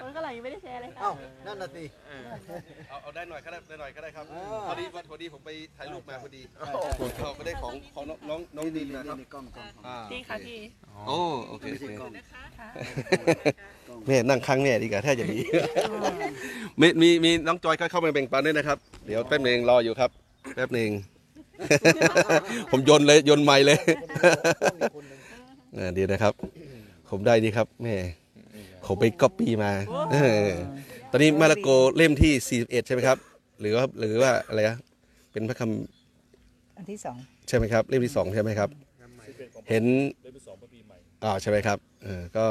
คนข้างหลังยังไม่ได้แชร์เลยค่ะเอ้านั่นน่ะสิเอาเอาได้หน่อยก็ได้ได้หน่อยก็ได้ครับพอดีพอดีผมไปถ่ายรูปมาพอดีเอาไปได้ของของน้องน้องน้องดินนะครับนี่กล้องกล้องอ่าพี่ค่ะพี่โอ้โอเคโอเคแม่นั่งข้างแม่ดีกว่าถ้าอย่างนี้มีมีมีน้องจอยเข้ามาแบ่งปันด้วยนะครับ เดี๋ยวแป๊บหนึงรออยู่ครับ แป๊บหนึ่ง ผมโยนเลยโยนไม้เลยอ่าดีนะครับ ผมได้ดีครับแม่ผมไปก๊อปปี้มาเออตอนนี้มาระโกเล่มที่ 41 ใช่ไหมครับ หรือว่าหรือว่าอะไรนะเป็นพระคำอันที่สองใช่ไหมครับ เล่มที่สองใช่ไหมครับ เห็นอ่าใช่ไหมครับเออก็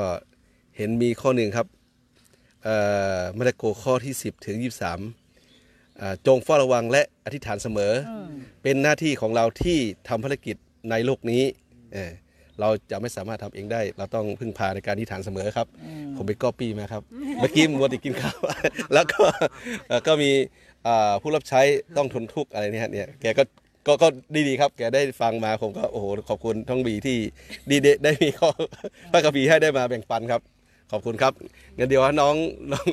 เห็นมีข้อหนึ่งครับเอ่อมาระโกข้อที่ 10 ถึง 23อ่า จงเฝ้าระวังและอธิษฐานเสมออเป็นหน้าที่ของเราที่ทำภารกิจในโลกนี้เออเราจะไม่สามารถทำเองได้ เราต้องพึ่งพาในการอธิษฐานเสมอครับ ผมไปก๊อปปี้มาครับ เมื่อกี้มัวแต่กินข้าว แล้วก็เอ่อก็มีอ่าผู้รับใช้ต้องทนทุกข์อะไรเนี่ยเนี่ย แกก็ก็ก็ดีๆครับ แกได้ฟังมาผมก็โอ้โหขอบคุณท้องบีที่ดีเดได้มีข้อพระกบีให้ได้มาแบ่งปันครับ ขอบคุณครับงั้นเดี๋ยวน้องน้อง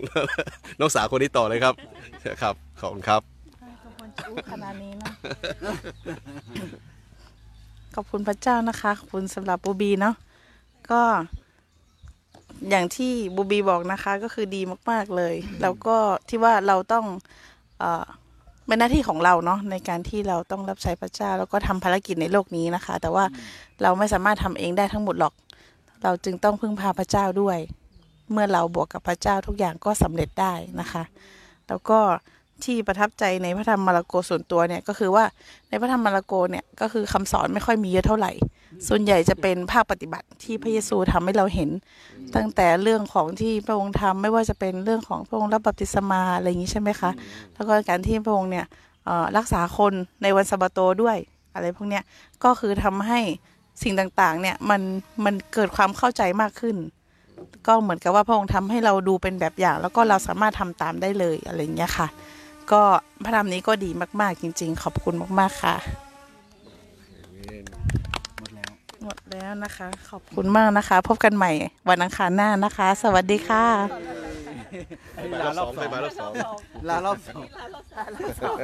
น้องสาวคนนี้ต่อเลยครับครับขอบคุณครับขอบคุณขนาดนี้เนาะขอบคุณพระเจ้านะคะขอบคุณสำหรับบูบีเนาะก็อย่างที่บูบีบอกนะคะก็คือดีมาก ๆ เลย แล้วก็ที่ว่าเราต้องเอ่อเป็นหน้าที่ของเราเนาะในการที่เราต้องรับใช้พระเจ้า แล้วก็ทำภารกิจในโลกนี้นะคะ แต่ว่าเราไม่สามารถทำเองได้ทั้งหมดหรอก เราจึงต้องพึ่งพาพระเจ้าด้วย เมื่อเราบวกกับพระเจ้าทุกอย่างก็สำเร็จได้นะคะ แล้วก็ที่ประทับใจในพระธรรมมาระโกส่วนตัวเนี่ยก็คือว่าในพระธรรมมาระโกเนี่ยก็คือคำสอนไม่ค่อยมีเยอะเท่าไหร่ ส่วนใหญ่จะเป็นภาคปฏิบัติที่พระเยซูทำให้เราเห็น ตั้งแต่เรื่องของที่พระองค์ทำไม่ว่าจะเป็นเรื่องของพระองค์รับบัพติศมาอะไรอย่างนี้ใช่ไหมคะ แล้วก็การที่พระองค์เนี่ยรักษาคนในวันสะบาโตด้วยอะไรพวกเนี้ยก็คือทำให้สิ่งต่างๆเนี่ยมันมันเกิดความเข้าใจมากขึ้น ก็เหมือนกับว่าพระองค์ทำให้เราดูเป็นแบบอย่าง แล้วก็เราสามารถทำตามได้เลยอะไรเงี้ยค่ะ ก็พระธรรมนี้ก็ดีมาก ๆ จริง ๆ ขอบคุณมาก ๆ ค่ะ หมดแล้วนะคะ ขอบคุณมากนะคะ พบกันใหม่วันอังคารหน้านะคะ สวัสดีค่ะลารอบสองลารอบสองลารอบสอง